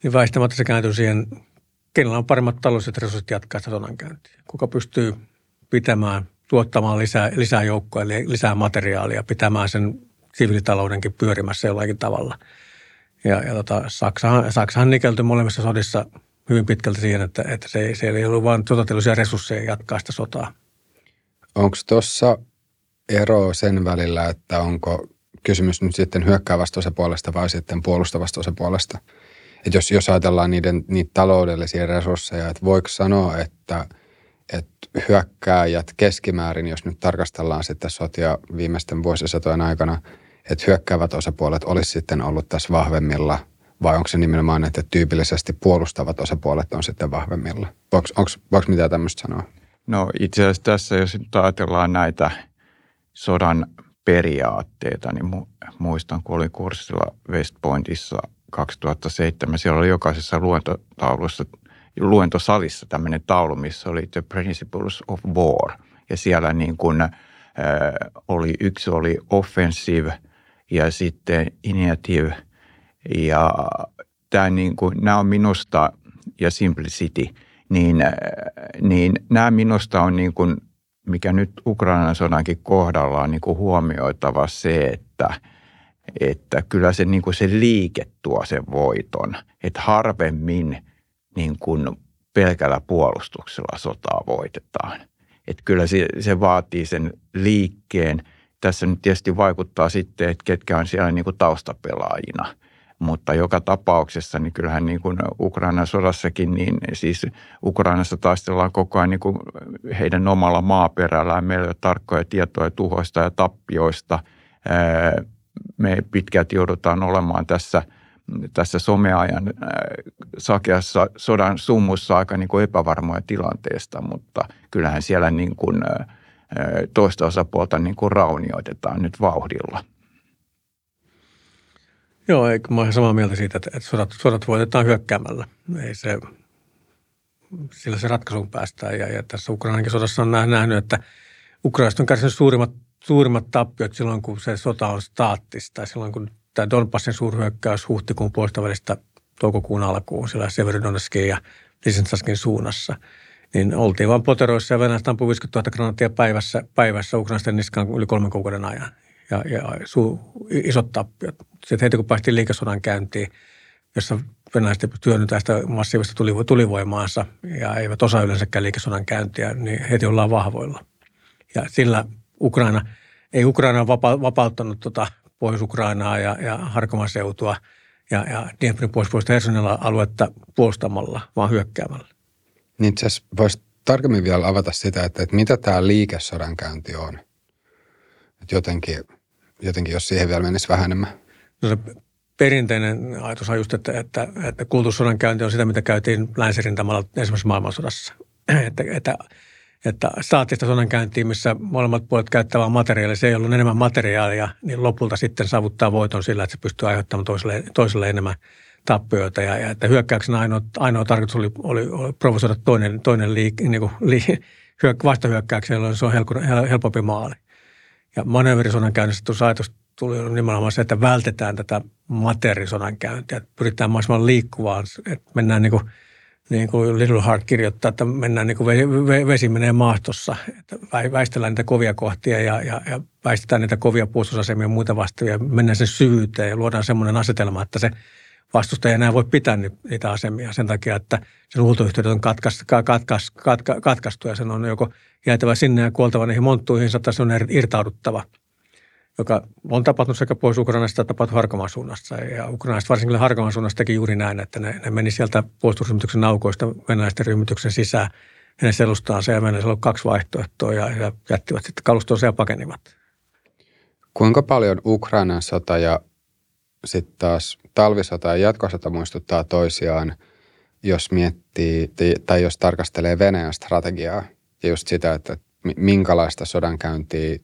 niin väistämättä se kääntyy siihen, kenellä on paremmat taloudelliset resurssit jatkaa sitä sodankäyntiä. Kuka pystyy pitämään, tuottamaan lisää, lisää joukkoja, lisää materiaalia, pitämään sen siviilitaloudenkin pyörimässä jollakin tavalla. Ja, ja tota, Saksahan, Saksahan nikeltyi molemmissa sodissa hyvin pitkälti siihen, että, että se, se ei ollut vain sotilaallisia resursseja jatkaa sitä sotaa. Onko tuossa ero sen välillä, että onko kysymys nyt sitten hyökkäävästä osapuolesta vai sitten puolustavasta osapuolesta? Että jos, jos ajatellaan niiden, niitä taloudellisia resursseja, että voiko sanoa, että, että hyökkääjät keskimäärin, jos nyt tarkastellaan sitten sotia viimeisten vuosisatojen aikana – että hyökkäävät osapuolet olisi sitten ollut tässä vahvemmilla vai onko se nimenomaan, että tyypillisesti puolustavat osapuolet on sitten vahvemmilla? Voiko, onko, tämmöistä sanoa? No itse asiassa tässä, jos nyt ajatellaan näitä sodan periaatteita, niin muistan, kun olin kurssilla West Pointissa 2007, siellä oli jokaisessa luentotaulussa, luentosalissa tämmöinen taulu, missä oli The Principles of War. Ja siellä niin kuin, äh, oli, yksi oli offensive – ja sitten Initiative. Ja tämä niin kuin, nämä on minusta, ja Simplicity, niin, niin nämä minusta on niin kuin, mikä nyt Ukrainan sodankin kohdalla on niin kuin huomioitava se, että, että kyllä se, niin kuin se liike tuo sen voiton. Että harvemmin niin kuin pelkällä puolustuksella sotaa voitetaan. Että kyllä se, se vaatii sen liikkeen – tässä nyt tietysti vaikuttaa sitten, että ketkä on siellä niin kuin taustapelaajina. Mutta joka tapauksessa, niin kyllähän niin kuin Ukrainan sodassakin, niin siis Ukrainassa taistellaan koko ajan niin kuin heidän omalla maaperällään. Meillä on tarkkoja tietoja tuhoista ja tappioista. Me pitkälti joudutaan olemaan tässä, tässä someajan sakeassa sodan summussa aika niin kuin epävarmoja tilanteesta, mutta kyllähän siellä niin kuin – toista osapuolta niin kuin raunioitetaan nyt vauhdilla. Joo, eikö mä olen samaa mieltä siitä, että sodat, sodat voitetaan hyökkäämällä. Ei se, sillä se ratkaisuun päästään. Ja, ja tässä Ukrainankin sodassa on nähnyt, että Ukrainasta on kärsinyt suurimmat, suurimmat tappiot silloin, kun se sota on staattista. Silloin, kun tämä Donbassin suurhyökkäys huhtikuun puolesta välistä toukokuun alkuun, siellä Severodonetskin ja Lisentsaskin suunnassa – niin oltiin vain poteroissa ja Venäjät ampui 50 000 granaattia päivässä, päivässä Ukrainasta niskaan yli kolmen kuukauden ajan. Ja, ja su, isot tappiot. Sitten heti kun päästiin liikesodan käyntiin, jossa venäläiset hyödyntää sitä massiivista tulivoimaansa ja eivät osaa yleensäkään liikesodan käyntiä, niin heti ollaan vahvoilla. Ja sillä Ukraina, ei Ukraina vapa, vapauttanut tota Pohjois-Ukrainaa ja, ja Harkoman seutua ja, ja Dnieprin puolesta Hersonilla aluetta puolustamalla, vaan hyökkäämällä. Niin itse voisi tarkemmin vielä avata sitä, että, että mitä tämä liikesodankäynti on. Että jotenkin, jotenkin, jos siihen vielä menisi vähän enemmän. No se perinteinen ajatus on just, että, että, että kulttuurisodankäynti on sitä, mitä käytiin länsirintamalla ensimmäisessä maailmansodassa. että, että, että staattista sodankäyntiä, missä molemmat puolet käyttävät materiaalia, se ei ollut enemmän materiaalia, niin lopulta sitten saavuttaa voiton sillä, että se pystyy aiheuttamaan toiselle, toiselle enemmän tappioita ja, ja että hyökkäyksen ainoa, ainoa tarkoitus oli, oli, oli provosoida toinen, toinen liik, niin kuin, li, vastahyökkäykseen, jolloin se on helpompi maali. Ja manööverisodan käynnissä tuossa ajatus tuli nimenomaan se, että vältetään tätä materisodan käyntiä, että pyritään mahdollisimman liikkuvaan, että mennään niin kuin, niin kuin Little Heart kirjoittaa, että mennään niin kuin vesi menee maastossa, että väistellään niitä kovia kohtia ja, ja, ja väistetään niitä kovia puolustusasemia ja muita vastaavia, mennään sen syvyyteen ja luodaan semmoinen asetelma, että se vastustaja enää voi pitää niitä asemia sen takia, että sen huoltoyhteydet on katkaistu, katkas, katka, katkaistu ja sen on joko jäätävä sinne ja kuoltava niihin monttuihin, tai se on irtauduttava – joka on tapahtunut sekä pois Ukrainasta että tapahtunut Harkomaan suunnassa. Ja Ukrainasta varsinkin Harkomaan suunnasta teki juuri näin, että ne, ne meni sieltä puolustusryhmityksen aukoista venäläisten ryhmityksen sisään hänen selustaansa ja Venäjällä oli kaksi vaihtoehtoa ja, ja jättivät sitten kalustonsa ja pakenivat. Kuinka paljon Ukrainan sota ja sitten taas talvisota ja jatkosota muistuttaa toisiaan, jos miettii tai jos tarkastelee Venäjän strategiaa ja just sitä, että minkälaista sodankäyntiä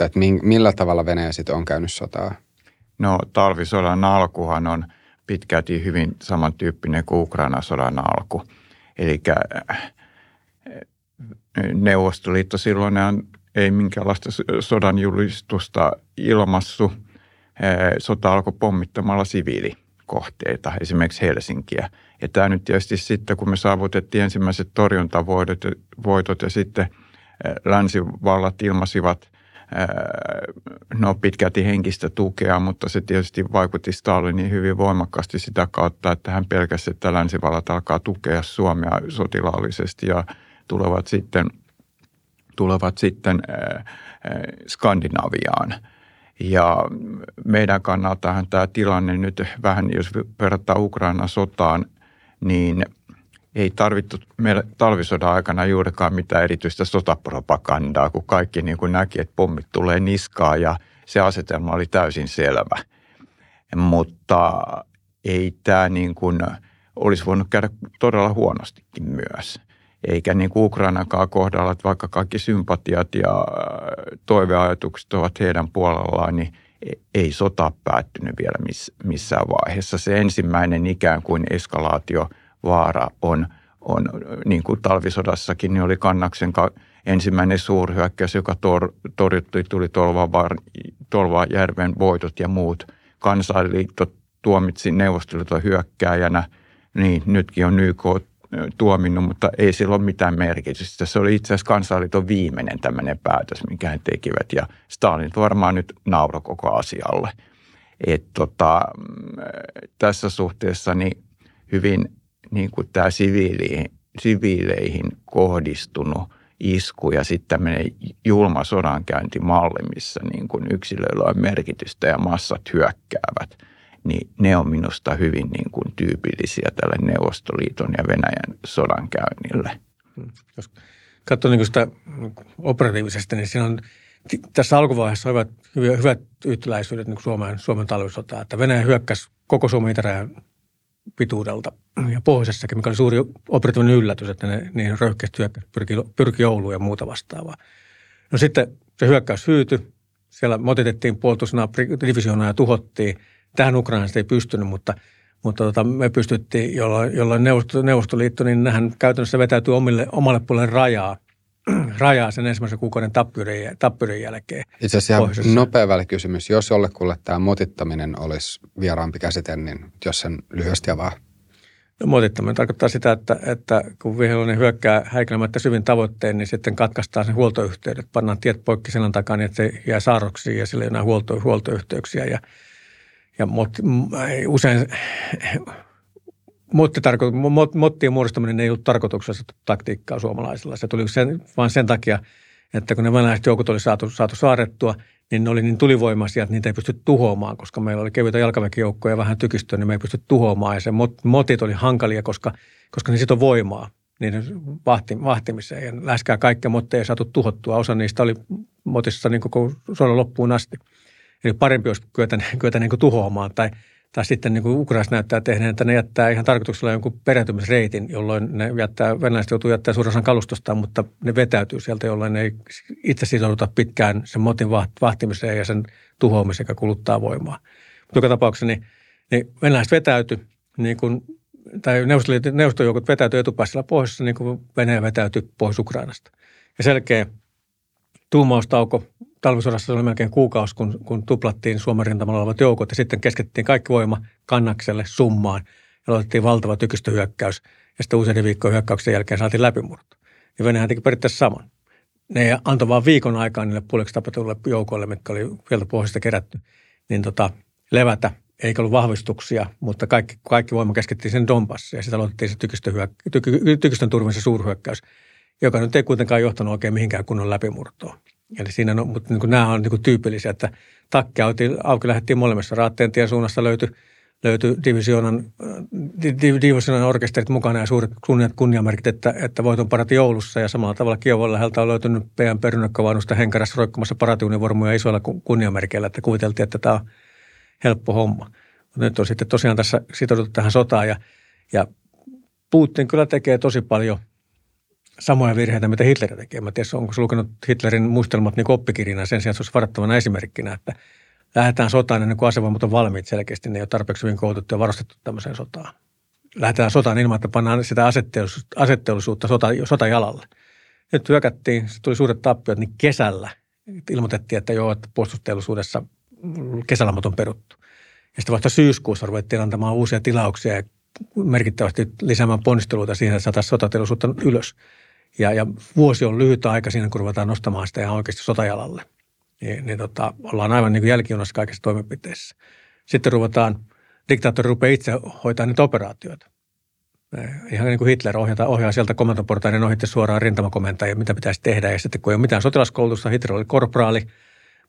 että millä tavalla Venäjä sitten on käynyt sotaa? No talvisodan alkuhan on pitkälti hyvin samantyyppinen kuin Ukrainan sodan alku. Eli äh, Neuvostoliitto silloin ei minkäänlaista sodan julistusta ilmassu. Sota alkoi pommittamalla siviilikohteita, esimerkiksi Helsinkiä. Ja tämä nyt tietysti sitten, kun me saavutettiin ensimmäiset torjuntavoitot voitot ja sitten länsivallat ilmasivat no pitkälti henkistä tukea, mutta se tietysti vaikutti Stalinin hyvin voimakkaasti sitä kautta, että hän pelkäsi, että länsivallat alkaa tukea Suomea sotilaallisesti ja tulevat sitten, tulevat sitten Skandinaviaan. Ja meidän kannaltahan tämä tilanne nyt vähän, jos verrataan Ukraina sotaan, niin – ei tarvittu meillä talvisodan aikana juurikaan mitään erityistä sotapropagandaa, kun kaikki niin kuin näki, että pommit tulee niskaan ja se asetelma oli täysin selvä. Mutta ei tämä niin kuin olisi voinut käydä todella huonostikin myös. Eikä niin kuin Ukrainakaan kohdalla, että vaikka kaikki sympatiat ja toiveajatukset ovat heidän puolellaan, niin ei sota päättynyt vielä missään vaiheessa. Se ensimmäinen ikään kuin eskalaatio – vaara on, on niin kuin talvisodassakin, niin oli Kannaksen ensimmäinen suurhyökkäys, joka tor, torjuttui, tuli Tolvajärven voitot ja muut. Kansainliitto tuomitsi Neuvostoliiton hyökkääjänä, niin nytkin on YK tuominnut, mutta ei sillä ole mitään merkitystä. Se oli itse asiassa kansainliiton viimeinen tämmöinen päätös, minkä he tekivät, ja Stalin varmaan nyt nauro koko asialle. Et tota, tässä suhteessa niin hyvin niin kuin tämä siviiliin, siviileihin kohdistunut isku ja sitten tämmöinen julma sodankäyntimalli, missä niin kuin yksilöillä on merkitystä ja massat hyökkäävät, niin ne on minusta hyvin niin kuin tyypillisiä tälle Neuvostoliiton ja Venäjän sodankäynnille. Jos katsoo niin sitä operatiivisesti, niin siinä on tässä alkuvaiheessa hyvät, hyvät yhtäläisyydet niin Suomen, Suomen talvisotaan, että Venäjä hyökkäsi koko Suomen itärajan pituudelta ja pohjoisessakin, mikä oli suuri operatiivinen yllätys, että ne niin röyhkeästi pyrki, pyrki Ouluun ja muuta vastaavaa. No sitten se hyökkäys hyytyi, siellä motitettiin puolustusdivisioonaa ja tuhottiin. Tähän Ukrainasta ei pystynyt, mutta, mutta tota, me pystyttiin, jolloin, jolloin Neuvostoliitto, niin nehän käytännössä vetäytyi omille, omalle puolelle rajaa – rajaa sen ensimmäisen kuukauden tappioiden, tappioiden jälkeen. Itse asiassa nopea välikysymys. Jos jollekulle tämä motittaminen olisi vieraampi käsite, niin jos sen lyhyesti avaa. No, motittaminen tarkoittaa sitä, että, että kun vihollinen hyökkää häikäilemättä syvin tavoitteen, niin sitten katkaistaan sen huoltoyhteydet. Pannaan tiet poikki selän takaa niin, että se jää saarroksiin ja sillä ei ole huolto, huoltoyhteyksiä. Ja, ja mot, usein mottien muodostaminen ei ollut tarkoituksessa taktiikkaa suomalaisilla. Se tuli sen, vain sen takia, että kun ne venäläiset joukot oli saatu, saatu saarettua, niin ne oli niin tulivoimaisia, että niitä ei pysty tuhoamaan, koska meillä oli kevyitä jalkaväkijoukkoja ja vähän tykistöä, niin me ei pysty tuhoamaan. Ja se mot, motit oli hankalia, koska, koska ne sitoi voimaa niiden vahti, vahtimiseen. Ja läheskään kaikkia motteja ei saatu tuhottua. Osa niistä oli motissa niin koko sodan loppuun asti. Eli parempi olisi kyetä, kyetä niin tuhoamaan tai – tai sitten niin kuin Ukrainassa näyttää tehneen, että ne jättää ihan tarkoituksella jonkun perääntymisreitin, jolloin ne jättää, venäläiset joutuu jättää suurin osan kalustostaan, mutta ne vetäytyy sieltä, jolloin ne ei itse sitouduta pitkään sen motin vahtimiseen ja sen tuhoamiseen, joka kuluttaa voimaa. Mutta joka tapauksessa niin niin venäläiset vetäytyi, niin kuin, tai neuvostojoukot vetäytyi etupäässä pohjoisessa, niin kuin Venäjä vetäytyi pois Ukrainasta. Ja selkeä tuumaustauko talvisodassa oli melkein kuukausi, kun, kun tuplattiin Suomen rintamalla olevat joukot ja sitten keskettiin kaikki voima kannakselle summaan ja aloitettiin valtava tykistöhyökkäys ja sitten useiden viikkojen hyökkäyksen jälkeen saatiin läpimurto. Ja Venäjä teki periaatteessa saman. Ne antoi vain viikon aikaa niille puoliksi tapetuille joukoille, mitkä oli vielä pohjoista kerätty, niin tota, levätä, eikä ollut vahvistuksia, mutta kaikki, kaikki voima keskittiin sen Donbassiin ja sitten aloitettiin se tykistön, tyky, tykistön turvin suurhyökkäys, joka nyt ei kuitenkaan johtanut oikein mihinkään kunnon läpimurtoon. Eli siinä, no, mutta niin kuin nämä on niin kuin tyypillisiä, että takki auki, auki lähdettiin molemmissa. Raatteen tien suunnassa löytyi, löytyi divisioonan, divisioonan orkesterit mukana ja suuret kunniat kunniamerkit, että, että voiton parati joulussa. Ja samalla tavalla Kiovon läheltä on löytynyt PM Perunakkavannusta henkärässä roikkumassa paratiunivormuja isoilla kunniamerkeillä, että kuviteltiin, että tämä on helppo homma. Mutta nyt on sitten tosiaan tässä sitouduttu tähän sotaan ja, ja Putin kyllä tekee tosi paljon – samoja virheitä, mitä Hitler tekee. Mä tiedä, onko se lukenut Hitlerin muistelmat niin oppikirjana sen sijaan, että se olisi varattavana esimerkkinä, että lähdetään sotaan ennen kuin asevoimat on valmiit selkeästi. Ne ei ole tarpeeksi hyvin koulutettu ja varustettu tämmöiseen sotaan. Lähdetään sotaan ilman, että pannaan sitä asetteollisuutta sota, sotajalalle. Nyt hyökättiin, tuli suuret tappiot, niin kesällä ilmoitettiin, että joo, että puolustusteollisuudessa kesälomat on peruttu. Ja sitten vasta syyskuussa ruvettiin antamaan uusia tilauksia ja merkittävästi lisäämään ponnisteluita siihen, että saataisiin sotateollisuutta ylös. Ja, ja vuosi on lyhyt aika siinä, kun ruvetaan nostamaan sitä ihan oikeasti sotajalalle. Niin, niin tota, ollaan aivan niin kuin jälkijunassa kaikissa toimenpiteissä. Sitten ruvetaan, diktaattori rupeaa itse hoitaa niitä operaatioita. Ihan niin kuin Hitler ohjata, ohjaa sieltä komentoportaiden ohitte suoraan rintamakomentajia, mitä pitäisi tehdä. Ja sitten kun ei ole mitään sotilaskoulutusta, Hitler oli korporaali,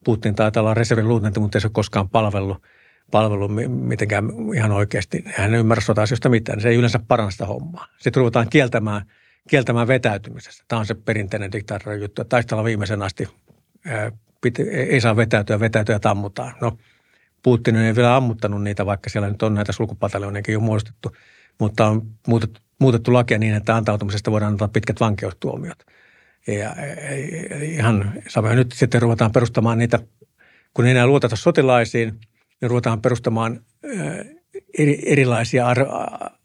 Putin taitaa olla reservin luutnantti, mutta ei se ole koskaan palvellut, palvellut mitenkään ihan oikeasti. Hän ei ymmärrä sota-asioista mitään, se ei yleensä paranna sitä hommaa. Sitten ruvetaan kieltämään – kieltämään vetäytymisestä. Tämä on se perinteinen diktaattorin juttu, että taistella viimeisen asti ei saa vetäytyä, vetäytyä ammutaan. No, Putin ei vielä ammuttanut niitä, vaikka siellä nyt on näitä sulkupataljonejakin jo muodostettu, mutta on muutettu, muutettu lakia niin, että antautumisesta voidaan antaa pitkät vankeustuomiot. Ja ihan sama. Nyt sitten ruvetaan perustamaan niitä, kun ei enää luoteta sotilaisiin, niin ruvetaan perustamaan eri, erilaisia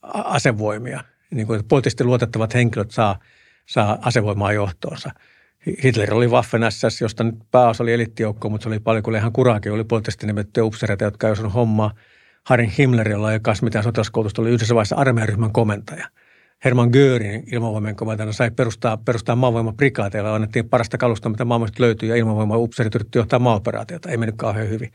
asevoimia – niin kuin poliittisesti luotettavat henkilöt saa, saa asevoimaa johtoonsa. Hitler oli Waffen SS, josta nyt pääosa oli elittijoukko, mutta se oli paljon, kun ihan kuraakin oli poliittisesti nimettyjä upsereita, jotka ei osannut hommaa. Harin Himmler, jolla ei kanssa mitään sotilaskoulutusta, oli yhdessä vaiheessa armeijaryhmän komentaja. Herman Göring ilmavoimien komentajana sai perustaa, perustaa maavoimaprikaateilla. Annettiin parasta kalusta, mitä maailmasta löytyy, ja ilmavoima-upseerit yritti johtaa maaoperaatiota. Ei mennyt kauhean hyvin.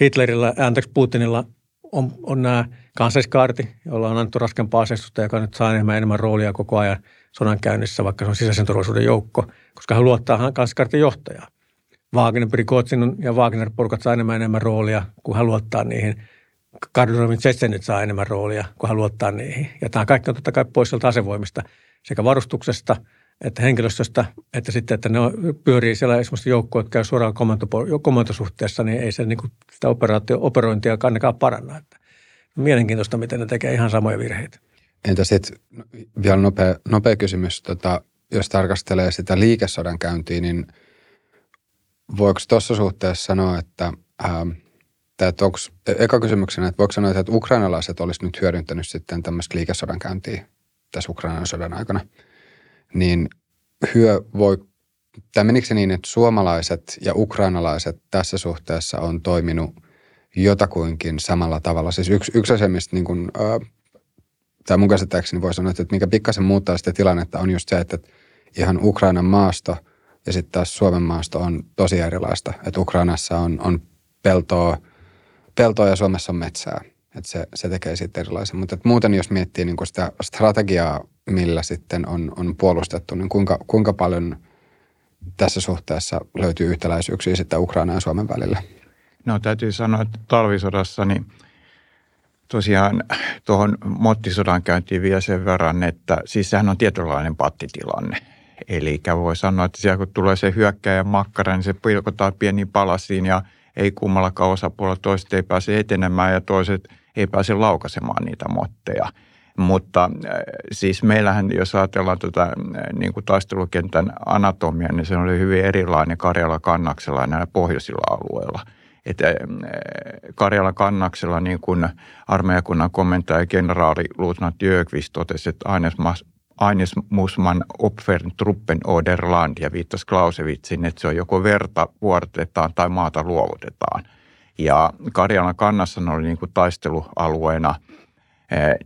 Hitlerillä, anteeksi Putinilla on, on nämä kansalliskaarti, jolla on annettu raskempaa aseistusta, joka nyt saa enemmän, enemmän roolia koko ajan sodan käynnissä, vaikka se on sisäisen turvallisuuden joukko, koska hän luottaa kansalliskaartin johtajaa. Wagner, Prigozhin ja Wagner-porukat saa enemmän enemmän roolia, kun hän luottaa niihin. Kardorovin Tsetsenit saa enemmän roolia, kun hän luottaa niihin. Ja tämä kaikki on totta kai pois sieltä asevoimista, sekä varustuksesta että henkilöstöstä, että sitten, että ne pyörii siellä esimerkiksi joukkoja, jotka käy suoraan komentosuhteessa, niin ei se niin kuin sitä operaatio, operointia kannakaan paranna. Että mielenkiintoista, miten ne tekee ihan samoja virheitä. Entä sitten vielä nopea, nopea kysymys, tota, jos tarkastelee sitä liikesodan käyntiä, niin voiko tuossa suhteessa sanoa, että, ää, että onko, eka kysymyksenä, että voiko sanoa, että ukrainalaiset olisi nyt hyödyntänyt sitten tämmöistä liikesodan käyntiä tässä Ukrainan sodan aikana, niin hyö voi, tai menikö se niin, että suomalaiset ja ukrainalaiset tässä suhteessa on toiminut – jotakuinkin samalla tavalla. Siis yksi, yksi asia, mistä niin kuin, äh, tai mun käsittääkseni voi sanoa, että mikä pikkasen muuttaa sitä tilannetta on just se, että ihan Ukrainan maasto ja sitten taas Suomen maasto on tosi erilaista. Että Ukrainassa on, on peltoa, peltoa ja Suomessa on metsää. Että se, se tekee sitten erilaisen. Mutta muuten jos miettii niin sitä strategiaa, millä sitten on, on puolustettu, niin kuinka, kuinka paljon tässä suhteessa löytyy yhtäläisyyksiä sitten Ukraina ja Suomen välillä? No täytyy sanoa, että talvisodassa niin tosiaan tuohon mottisodan käyntiin vielä sen verran, että siis sehän on tietynlainen pattitilanne. Eli voi sanoa, että siellä kun tulee se hyökkäjän makkara, niin se pilkotaan pieniin palasiin ja ei kummallakaan osapuolella toiset ei pääse etenemään ja toiset ei pääse laukaisemaan niitä motteja. Mutta äh, siis meillähän, jos ajatellaan tuota, äh, niin kuin taistelukentän anatomia, niin se oli hyvin erilainen Karjala kannaksella ja näillä pohjoisilla alueilla – että Karjalan kannaksella niin kuin armeijakunnan komentaja kenraali Luutnantti Jökvist totesi, että Aines Musman Opfern Truppen Oderland ja viittasi Clausewitsin, että se on joko verta vuorotetaan tai maata luovutetaan. Ja Karjalan kannassa oli niin kuin taistelualueena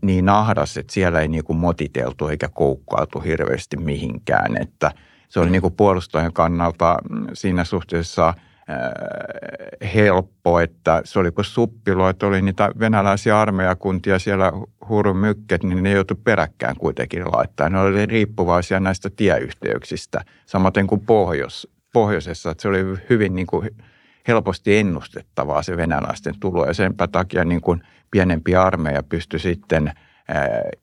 niin ahdas, että siellä ei niin kuin motiteltu eikä koukkailtu hirveästi mihinkään. Että se oli niin kuin puolustajan kannalta mm, siinä suhteessa – helppo, että se oli kuin suppilo, että oli niitä venäläisiä armeijakuntia siellä hurumykket, niin ne joutui peräkkään kuitenkin laittaa. Ne oli riippuvaisia näistä tieyhteyksistä, samaten kuin pohjois, pohjoisessa, että se oli hyvin niin kuin helposti ennustettavaa se venäläisten tulo ja senpä takia niin kuin pienempi armeija pystyi sitten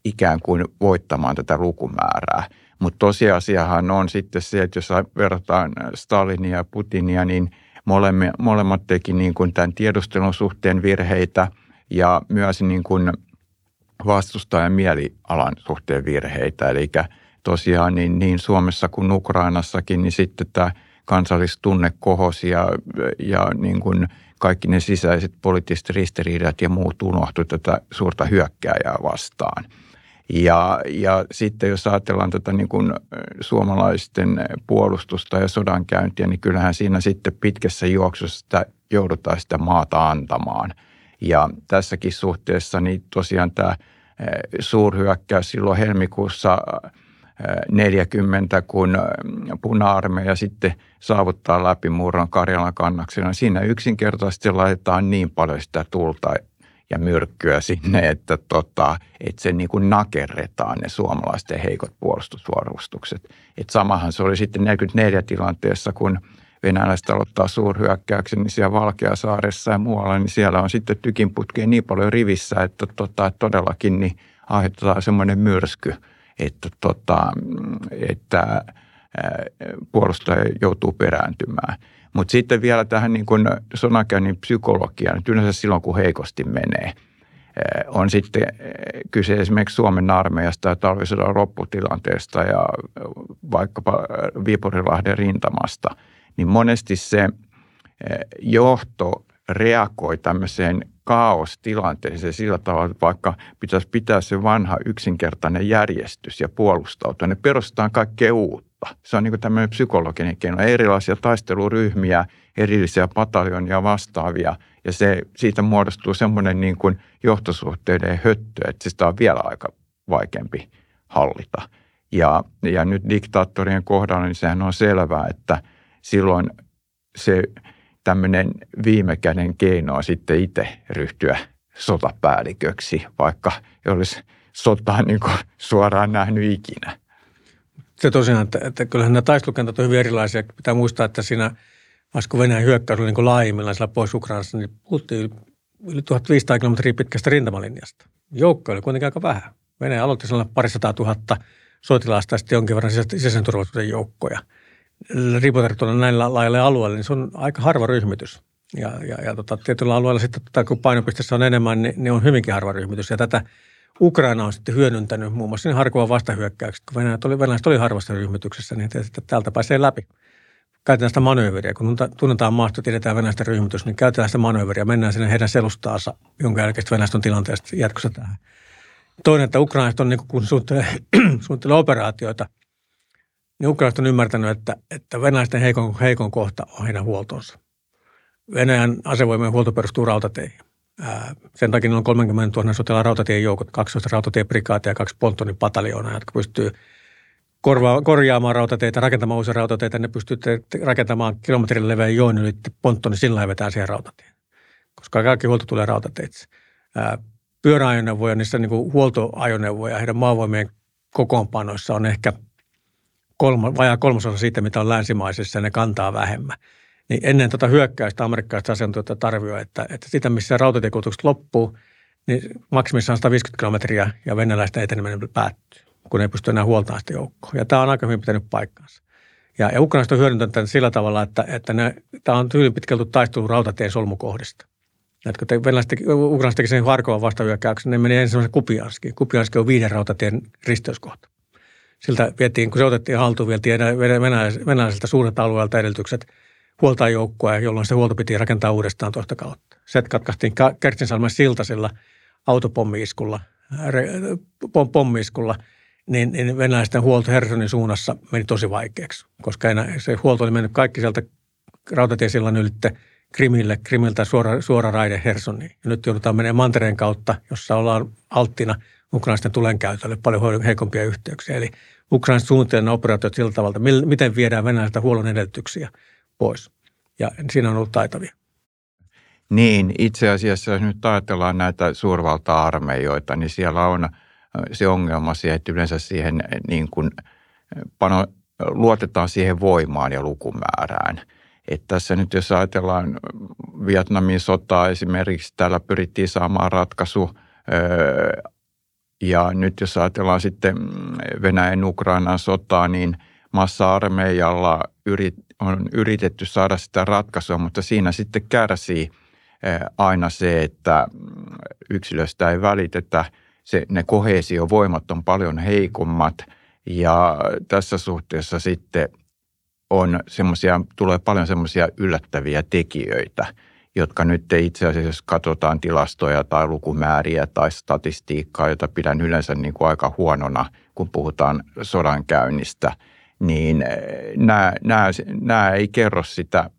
ikään kuin voittamaan tätä lukumäärää. Mutta tosiasiahan on sitten se, että jos verrataan Stalinia ja Putinia, niin – Molemmat, molemmat teki niin kuin tämän tiedustelun suhteen virheitä ja myös niin kuin vastustajan mielialan suhteen virheitä. Eli tosiaan niin, niin Suomessa kuin Ukrainassakin, niin sitten tämä kansallistunne kohosi ja, ja niin kuin kaikki ne sisäiset poliittiset ristiriidat ja muut unohtui tätä suurta hyökkääjää vastaan – ja, ja sitten jos ajatellaan tätä niin kuin suomalaisten puolustusta ja sodankäyntiä, niin kyllähän siinä sitten pitkässä juoksussa sitä joudutaan sitä maata antamaan. Ja tässäkin suhteessa niin tosiaan tämä suurhyökkäys silloin helmikuussa 40, kun puna-armeija sitten saavuttaa läpimurron Karjalan kannaksena. Siinä yksinkertaisesti laitetaan niin paljon sitä tulta ja myrkkyä sinne, että, tota, että se niin kuin nakerretaan ne suomalaisten heikot puolustusvarustukset. Et samahan se oli sitten 44 tilanteessa, kun venäläiset aloittaa suurhyökkäyksen, niin siellä Valkeasaaressa ja muualla, niin siellä on sitten tykinputkeen niin paljon rivissä, että, tota, todellakin niin aiheutetaan semmoinen myrsky, että, tota, että puolustaja joutuu perääntymään. Mutta sitten vielä tähän niin kuin sodankäynnin psykologiaan, että yleensä silloin kun heikosti menee, on sitten kyse esimerkiksi Suomen armeijasta ja talvisodan lopputilanteesta ja vaikkapa Viipurilahden rintamasta, niin monesti se johto reagoi tämmöiseen kaostilanteeseen sillä tavalla, että vaikka pitäisi pitää se vanha yksinkertainen järjestys ja puolustautua, ne perustetaan kaikkea uutta. Se on niin kuin tämmöinen psykologinen keino. Erilaisia taisteluryhmiä, erillisiä pataljonia vastaavia ja se, siitä muodostuu semmoinen niin kuin johtosuhteiden höttö, että sitä on vielä aika vaikeampi hallita. Ja, ja nyt diktaattorien kohdalla niin sehän on selvää, että silloin se tämmöinen viime käden keino on sitten itse ryhtyä sotapäälliköksi, vaikka ei olisi sotaa niin kuin suoraan nähnyt ikinä. Se tosiaan, että, että kyllähän nämä taistelukentät on hyvin erilaisia. Pitää muistaa, että siinä, vaikka Venäjän hyökkäys oli niin laajimmillaan siellä pois Ukrainassa, niin puhuttiin yli 1500 kilometriä pitkästä rintamalinjasta. Joukko oli kuitenkin aika vähän. Venäjä aloitti sellainen parisataa tuhatta sotilaasta ja sitten jonkin verran sisäisen turvallisuuden joukkoja. Riiputartuna näillä lailla alueilla, niin se on aika harva ryhmitys. Ja, ja, ja tota, tietyllä alueella sitten, tota, kun painopisteessä on enemmän, niin, niin on hyvinkin harva ryhmitys. Ja tätä Ukraina on sitten hyödyntänyt muun muassa niin Harkovan vastahyökkäykset, kun Venäjät oli, venäläiset oli harvassa ryhmityksessä, niin että täältä pääsee läpi. Käytetään sitä manööveriä. Kun tunnetaan maasto, tiedetään venäläisten ryhmitys, niin käytetään sitä manööveriä. Mennään sinne heidän selustaansa, jonka jälkeen venäläiset on tilanteesta jatkossa tähän. Toinen, että ukrainalaiset on, niin kun suunnittelee, suunnittelee operaatioita, niin ukrainalaiset on ymmärtänyt, että, että venäläisten heikon, heikon kohta on heidän huoltonsa. Venäjän asevoimien huolto perustuu rautateihin sen takia on 30 000 sotilaan rautatien joukot, 12 rautatieprikaatia ja kaksi pontonin pataljoonaa, jotka pystyy korva- korjaamaan rautateitä, rakentamaan uusia rautateitä. Ne pystyy rakentamaan kilometrin leveän joen yli ponttoni, sillä vetää siihen rautatien. Koska kaikki huolto tulee rautateitse. Pyöräajoneuvoja, niissä niin huoltoajoneuvoja, heidän maavoimien kokoonpanoissa on ehkä kolma, vajaa kolmasosa siitä, mitä on länsimaisessa, ja ne kantaa vähemmän niin ennen tuota hyökkäystä amerikkalaiset asiantuntijat arvioivat, että, että sitä, missä rautatiekuljetukset loppuu, niin maksimissaan 150 kilometriä ja venäläisten eteneminen päättyy, kun ei pysty enää huoltamaan sitä joukkoa. Ja tämä on aika hyvin pitänyt paikkaansa. Ja, ja ukrainalaiset on hyödyntänyt tämän sillä tavalla, että, että ne, tämä on hyvin pitkälti taistelu rautatien solmukohdista. Että kun venäläiset, ukrainalaiset teki sen Harkovan vastahyökkäyksen, ne meni ensimmäisen Kupianskiin. Kupianski on viiden rautatien risteyskohta. Siltä vietiin, kun se otettiin haltuun, vietiin venäläisiltä suuret alueelta edellytykset – huoltaa joukkoa, jolloin se huolto piti rakentaa uudestaan toista kautta. Se katkaistiin Kertsinsalmen siltasilla autopommiiskulla, pommiiskulla, niin, niin venäläisten huolto Hersonin suunnassa meni tosi vaikeaksi, koska enää se huolto oli mennyt kaikki sieltä rautatiesillan ylitte Krimille, Krimiltä suora, suora raide Hersoniin. Ja nyt joudutaan menemään mantereen kautta, jossa ollaan alttina ukrainaisten tulenkäytölle paljon heikompia yhteyksiä. Eli ukrainaiset suunnittelee operaatiot sillä tavalla, miten viedään venäläistä huollon edellytyksiä pois. Ja siinä on ollut taitavia. Niin, itse asiassa jos nyt ajatellaan näitä suurvalta-armeijoita, niin siellä on se ongelma siihen, että yleensä siihen niin kuin pano, luotetaan siihen voimaan ja lukumäärään. Että tässä nyt jos ajatellaan Vietnamin sotaa esimerkiksi, täällä pyrittiin saamaan ratkaisu ja nyt jos ajatellaan sitten Venäjän Ukrainan sotaa, niin massa-armeijalla on yritetty saada sitä ratkaisua, mutta siinä sitten kärsii aina se, että yksilöstä ei välitetä. Se, ne kohesiovoimat on paljon heikommat ja tässä suhteessa sitten on semmoisia, tulee paljon semmoisia yllättäviä tekijöitä – jotka nyt itse asiassa, katsotaan tilastoja tai lukumääriä tai statistiikkaa, jota pidän yleensä niin kuin aika huonona, kun puhutaan sodankäynnistä, niin eh, nämä, nämä, nämä ei kerro sitä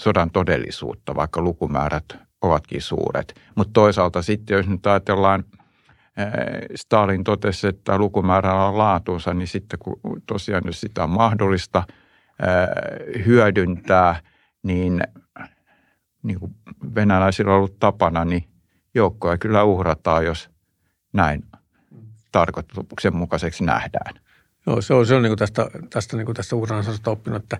sodan todellisuutta, vaikka lukumäärät ovatkin suuret. Mutta toisaalta sitten, jos nyt ajatellaan, eh, Stalin totesi, että lukumäärä on laatunsa, niin sitten kun tosiaan jos sitä on mahdollista eh, hyödyntää, niin – niin kuin venäläisillä on ollut tapana, niin joukkoja kyllä uhrataan, jos näin tarkoituksen mukaiseksi nähdään. Joo, se on, se on niin kuin tästä, tästä, niin kuin tästä Ukrainasta oppinut, että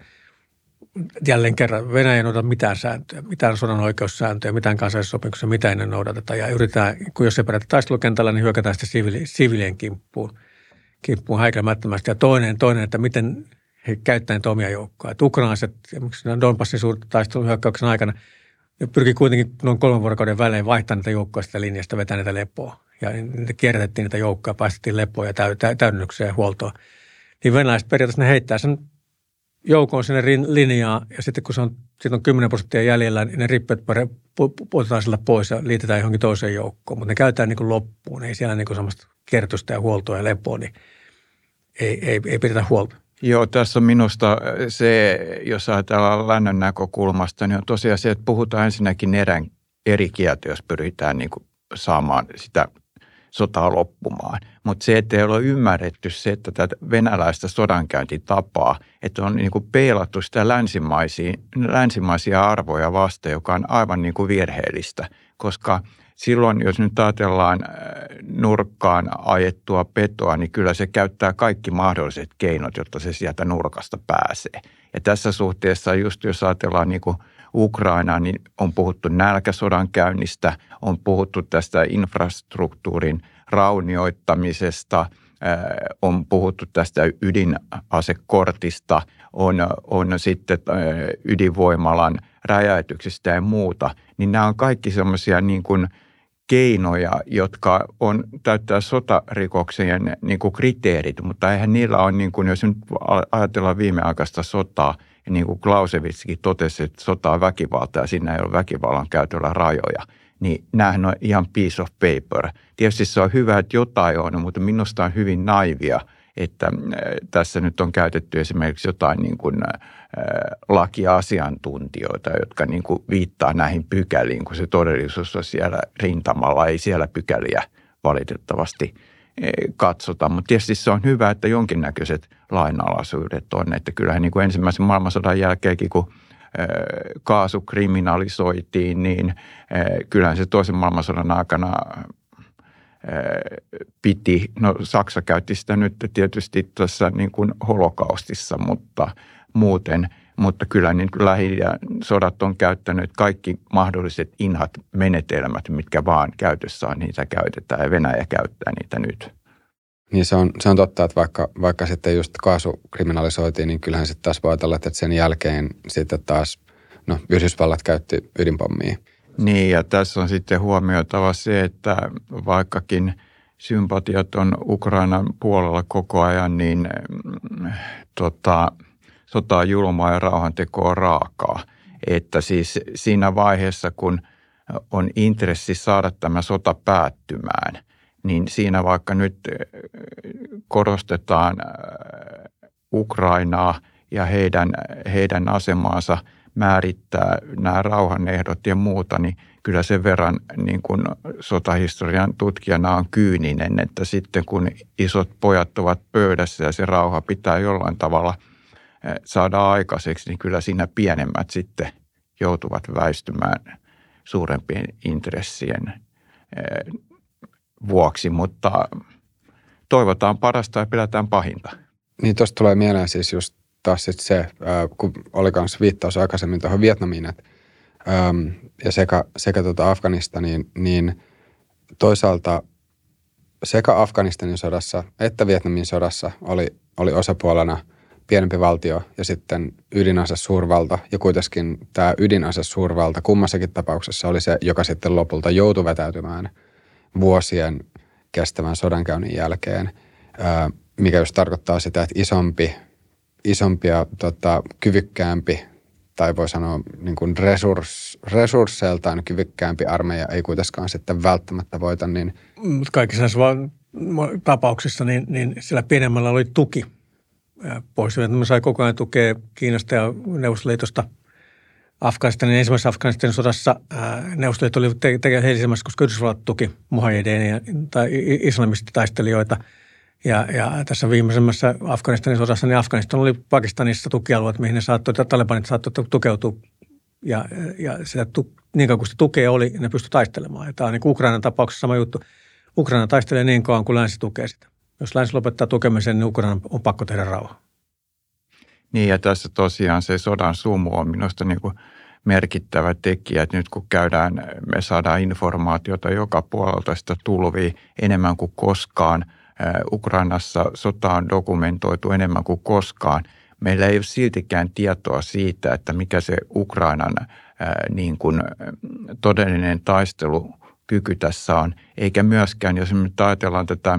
jälleen kerran Venäjä ei noudata mitään sääntöjä, mitään sodan oikeussääntöjä, mitään kansainvälissopimuksia, mitä ei noudateta. Ja yritetään, kun jos se perätä taistelukentällä, niin hyökätään sitten siviili, siviilien kimppuun, kimppuun häikäilemättömästi. Ja toinen, toinen, että miten he käyttävät omia joukkoja. Että ukrainaiset, esimerkiksi Donbassin suurtaistelun hyökkäyksen aikana – ja pyrki kuitenkin noin kolmen vuorokauden välein vaihtamaan niitä joukkoja sitä linjasta, vetää niitä lepoa. Ja niitä kierrätettiin niitä joukkoja, päästettiin lepoa ja täy- täydennykseen ja huoltoa. Niin venäläiset periaatteessa ne heittää sen joukon sinne linjaan ja sitten kun se on, siitä on 10 prosenttia jäljellä, niin ne rippeet otetaan sillä pois ja liitetään johonkin toiseen joukkoon. Mutta ne käytetään niin kuin loppuun, ei siellä niin kuin semmoista kierrätystä ja huoltoa ja lepoa, niin ei, ei, ei pidetä huolta. Joo, tässä on minusta se, jos ajatellaan lännön näkökulmasta, niin on tosiaan se, että puhutaan ensinnäkin erän, eri kieltä, jos pyritään niin kuin saamaan sitä sotaa loppumaan. Mutta se, että ei ole ymmärretty se, että tätä venäläistä sodankäyntitapaa, että on niin kuin peilattu sitä länsimaisia, länsimaisia arvoja vasta, joka on aivan niin kuin virheellistä, koska – silloin, jos nyt ajatellaan äh, nurkkaan ajettua petoa, niin kyllä se käyttää kaikki mahdolliset keinot, jotta se sieltä nurkasta pääsee. Ja tässä suhteessa just jos ajatellaan niin kuin Ukrainaa, niin on puhuttu nälkäsodan käynnistä, on puhuttu tästä infrastruktuurin raunioittamisesta, äh, on puhuttu tästä ydinasekortista, on, on sitten äh, ydinvoimalan räjäytyksistä ja muuta, niin nämä on kaikki semmoisia niin kuin – keinoja, jotka on täyttää sotarikoksien niin kuin kriteerit, mutta eihän niillä ole, niin kuin, jos nyt ajatellaan viimeaikaista sotaa, niin kuin Clausewitzikin totesi, että sota on väkivalta ja siinä ei ole väkivallan käytöllä rajoja, niin nämähän on ihan piece of paper. Tietysti se on hyvä, että jotain on, mutta minusta on hyvin naivia – että tässä nyt on käytetty esimerkiksi jotain niin kuin äh, lakiasiantuntijoita, jotka niin kuin viittaa näihin pykäliin, kun se todellisuus on siellä rintamalla, ei siellä pykäliä valitettavasti katsota. Mutta tietysti se on hyvä, että jonkinnäköiset lainalaisuudet on, että kyllähän niin kuin ensimmäisen maailmansodan jälkeenkin, kun kaasu kriminalisoitiin, niin kyllähän se toisen maailmansodan aikana piti, no Saksa käytti sitä nyt tietysti tässä niin kuin holokaustissa, mutta muuten, mutta kyllä niin lähi- ja sodat on käyttänyt kaikki mahdolliset inhat menetelmät, mitkä vaan käytössä on, niitä käytetään ja Venäjä käyttää niitä nyt. Niin se on, se on totta, että vaikka, vaikka sitten just kaasu kriminalisoitiin, niin kyllähän sitten taas voi ajatella, että sen jälkeen sitten taas, no Yhdysvallat käytti ydinpommia – niin, ja tässä on sitten huomioitava se, että vaikkakin sympatiat on Ukrainan puolella koko ajan, niin mm, tota, sota on julmaa ja rauhanteko on raakaa. Että siis siinä vaiheessa, kun on intressi saada tämä sota päättymään, niin siinä vaikka nyt korostetaan Ukrainaa ja heidän, heidän asemaansa määrittää nämä rauhanehdot ja muuta, niin kyllä sen verran niin kuin sotahistorian tutkijana on kyyninen, että sitten kun isot pojat ovat pöydässä ja se rauha pitää jollain tavalla saada aikaiseksi, niin kyllä siinä pienemmät sitten joutuvat väistymään suurempien intressien eh, vuoksi, mutta toivotaan parasta ja pelätään pahinta. Niin tuosta tulee mieleen siis just taas sit se, kun oli myös viittaus aikaisemmin tuohon Vietnamiin, että ja sekä, sekä tuota Afganistaniin, niin toisaalta sekä Afganistanin sodassa että Vietnamin sodassa oli, oli osapuolena pienempi valtio ja sitten ydinase suurvalta. Ja kuitenkin tämä ydinase suurvalta kummassakin tapauksessa oli se, joka sitten lopulta joutui vetäytymään vuosien kestävän sodankäynnin jälkeen, mikä just tarkoittaa sitä, että isompi, isompi ja tota, kyvykkäämpi tai voi sanoa niin kuin resurs, resursseiltaan kyvykkäämpi armeija ei kuitenkaan sitten välttämättä voita. Niin... Mutta kaikissa tapauksissa niin, niin sillä pienemmällä oli tuki. Me sai koko ajan tukea Kiinasta ja Neuvostoliitosta. Afganistanin ensimmäisessä Afganistanin sodassa Neuvostoliitto oli tekemään koska Yhdysvallat tuki muhajedeen tai islamistitaistelijoita – ja, ja tässä viimeisemmässä Afganistanin sodassa, niin Afganistan oli Pakistanissa tukialueet, mihin ne saattoi, talibanit saattoi tukeutua. Ja, ja sitä, niin kauan kuin sitä tukea oli, ne pystyi taistelemaan. Ja tämä on niin Ukrainan tapauksessa sama juttu. Ukraina taistelee niin kauan kuin länsi tukee sitä. Jos länsi lopettaa tukemisen, niin Ukraina on pakko tehdä rauha. Niin ja tässä tosiaan se sodan sumu on minusta niin kuin merkittävä tekijä, että nyt kun käydään, me saadaan informaatiota joka puolelta sitä tulvii enemmän kuin koskaan – Ukrainassa sota on dokumentoitu enemmän kuin koskaan. Meillä ei ole siltikään tietoa siitä, että mikä se Ukrainan niin kuin todellinen taistelukyky tässä on, eikä myöskään, jos me ajatellaan tätä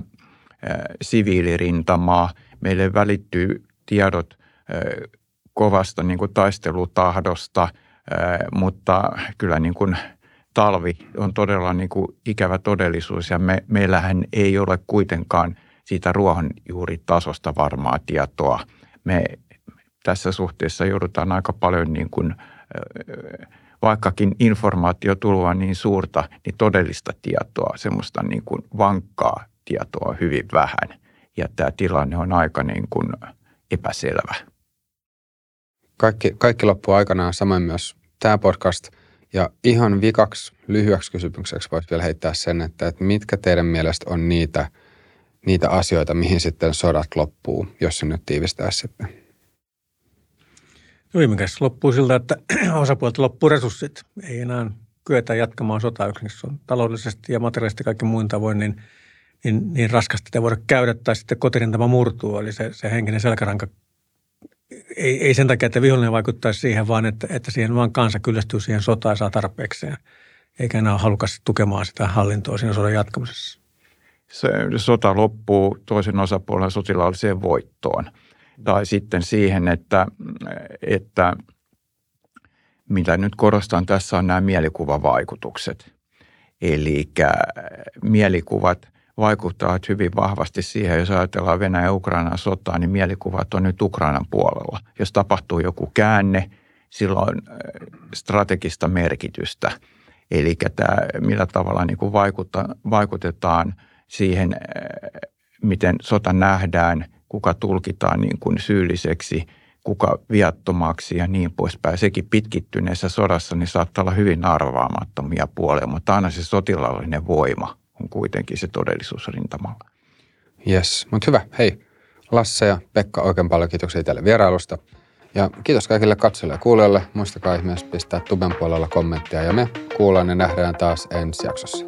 siviilirintamaa, meille välittyy tiedot kovasta niin kuin taistelutahdosta, mutta kyllä niin kuin – talvi on todella niin kuin ikävä todellisuus ja me, meillähän ei ole kuitenkaan siitä ruohonjuuritasosta varmaa tietoa. Me tässä suhteessa joudutaan aika paljon niin kuin, vaikkakin informaatio tulua niin suurta, niin todellista tietoa, semmoista niin kuin vankkaa tietoa hyvin vähän. Ja tämä tilanne on aika niin kuin epäselvä. Kaikki, kaikki loppuu aikanaan, samoin myös tämä podcast – ja ihan vikaksi lyhyeksi kysymykseksi voisi vielä heittää sen, että, että mitkä teidän mielestä on niitä, niitä asioita, mihin sitten sodat loppuu, jos se nyt tiivistää sitten? No viime kädessä loppuu siltä, että osapuolta loppuu resurssit. Ei enää kyetä jatkamaan sotaa yksin. Taloudellisesti ja materiaalisesti kaikki muin tavoin niin, niin, niin raskasta, ei voida käydä tai sitten kotirintama murtuu. Eli se, se henkinen selkäranka ei, ei sen takia, että vihollinen vaikuttaisi siihen, vaan että, että siihen vaan kansa kyllästyy siihen sotaan ja saa tarpeekseen. Eikä enää ole halukas tukemaan sitä hallintoa siinä sodan jatkamisessa. Se sota loppuu toisen osapuolen sotilaalliseen voittoon. Tai sitten siihen, että, että mitä nyt korostan tässä on nämä mielikuvavaikutukset. Eli mielikuvat – vaikuttavat hyvin vahvasti siihen, jos ajatellaan Venäjän ja Ukrainan sotaa, niin mielikuvat on nyt Ukrainan puolella. Jos tapahtuu joku käänne, silloin äh, strategista merkitystä. Eli tämä, millä tavalla niin kuin vaikutta, vaikutetaan siihen, äh, miten sota nähdään, kuka tulkitaan niin kuin syylliseksi, kuka viattomaksi ja niin poispäin. Sekin pitkittyneessä sodassa niin saattaa olla hyvin arvaamattomia puolia, mutta aina se sotilaallinen voima on kuitenkin se todellisuus rintamalla. Yes, mutta hyvä. Hei, Lasse ja Pekka, oikein paljon kiitoksia teille vierailusta. Ja kiitos kaikille katsojille ja kuulijoille. Muistakaa myös pistää tuben puolella kommenttia ja me kuullaan ja nähdään taas ensi jaksossa.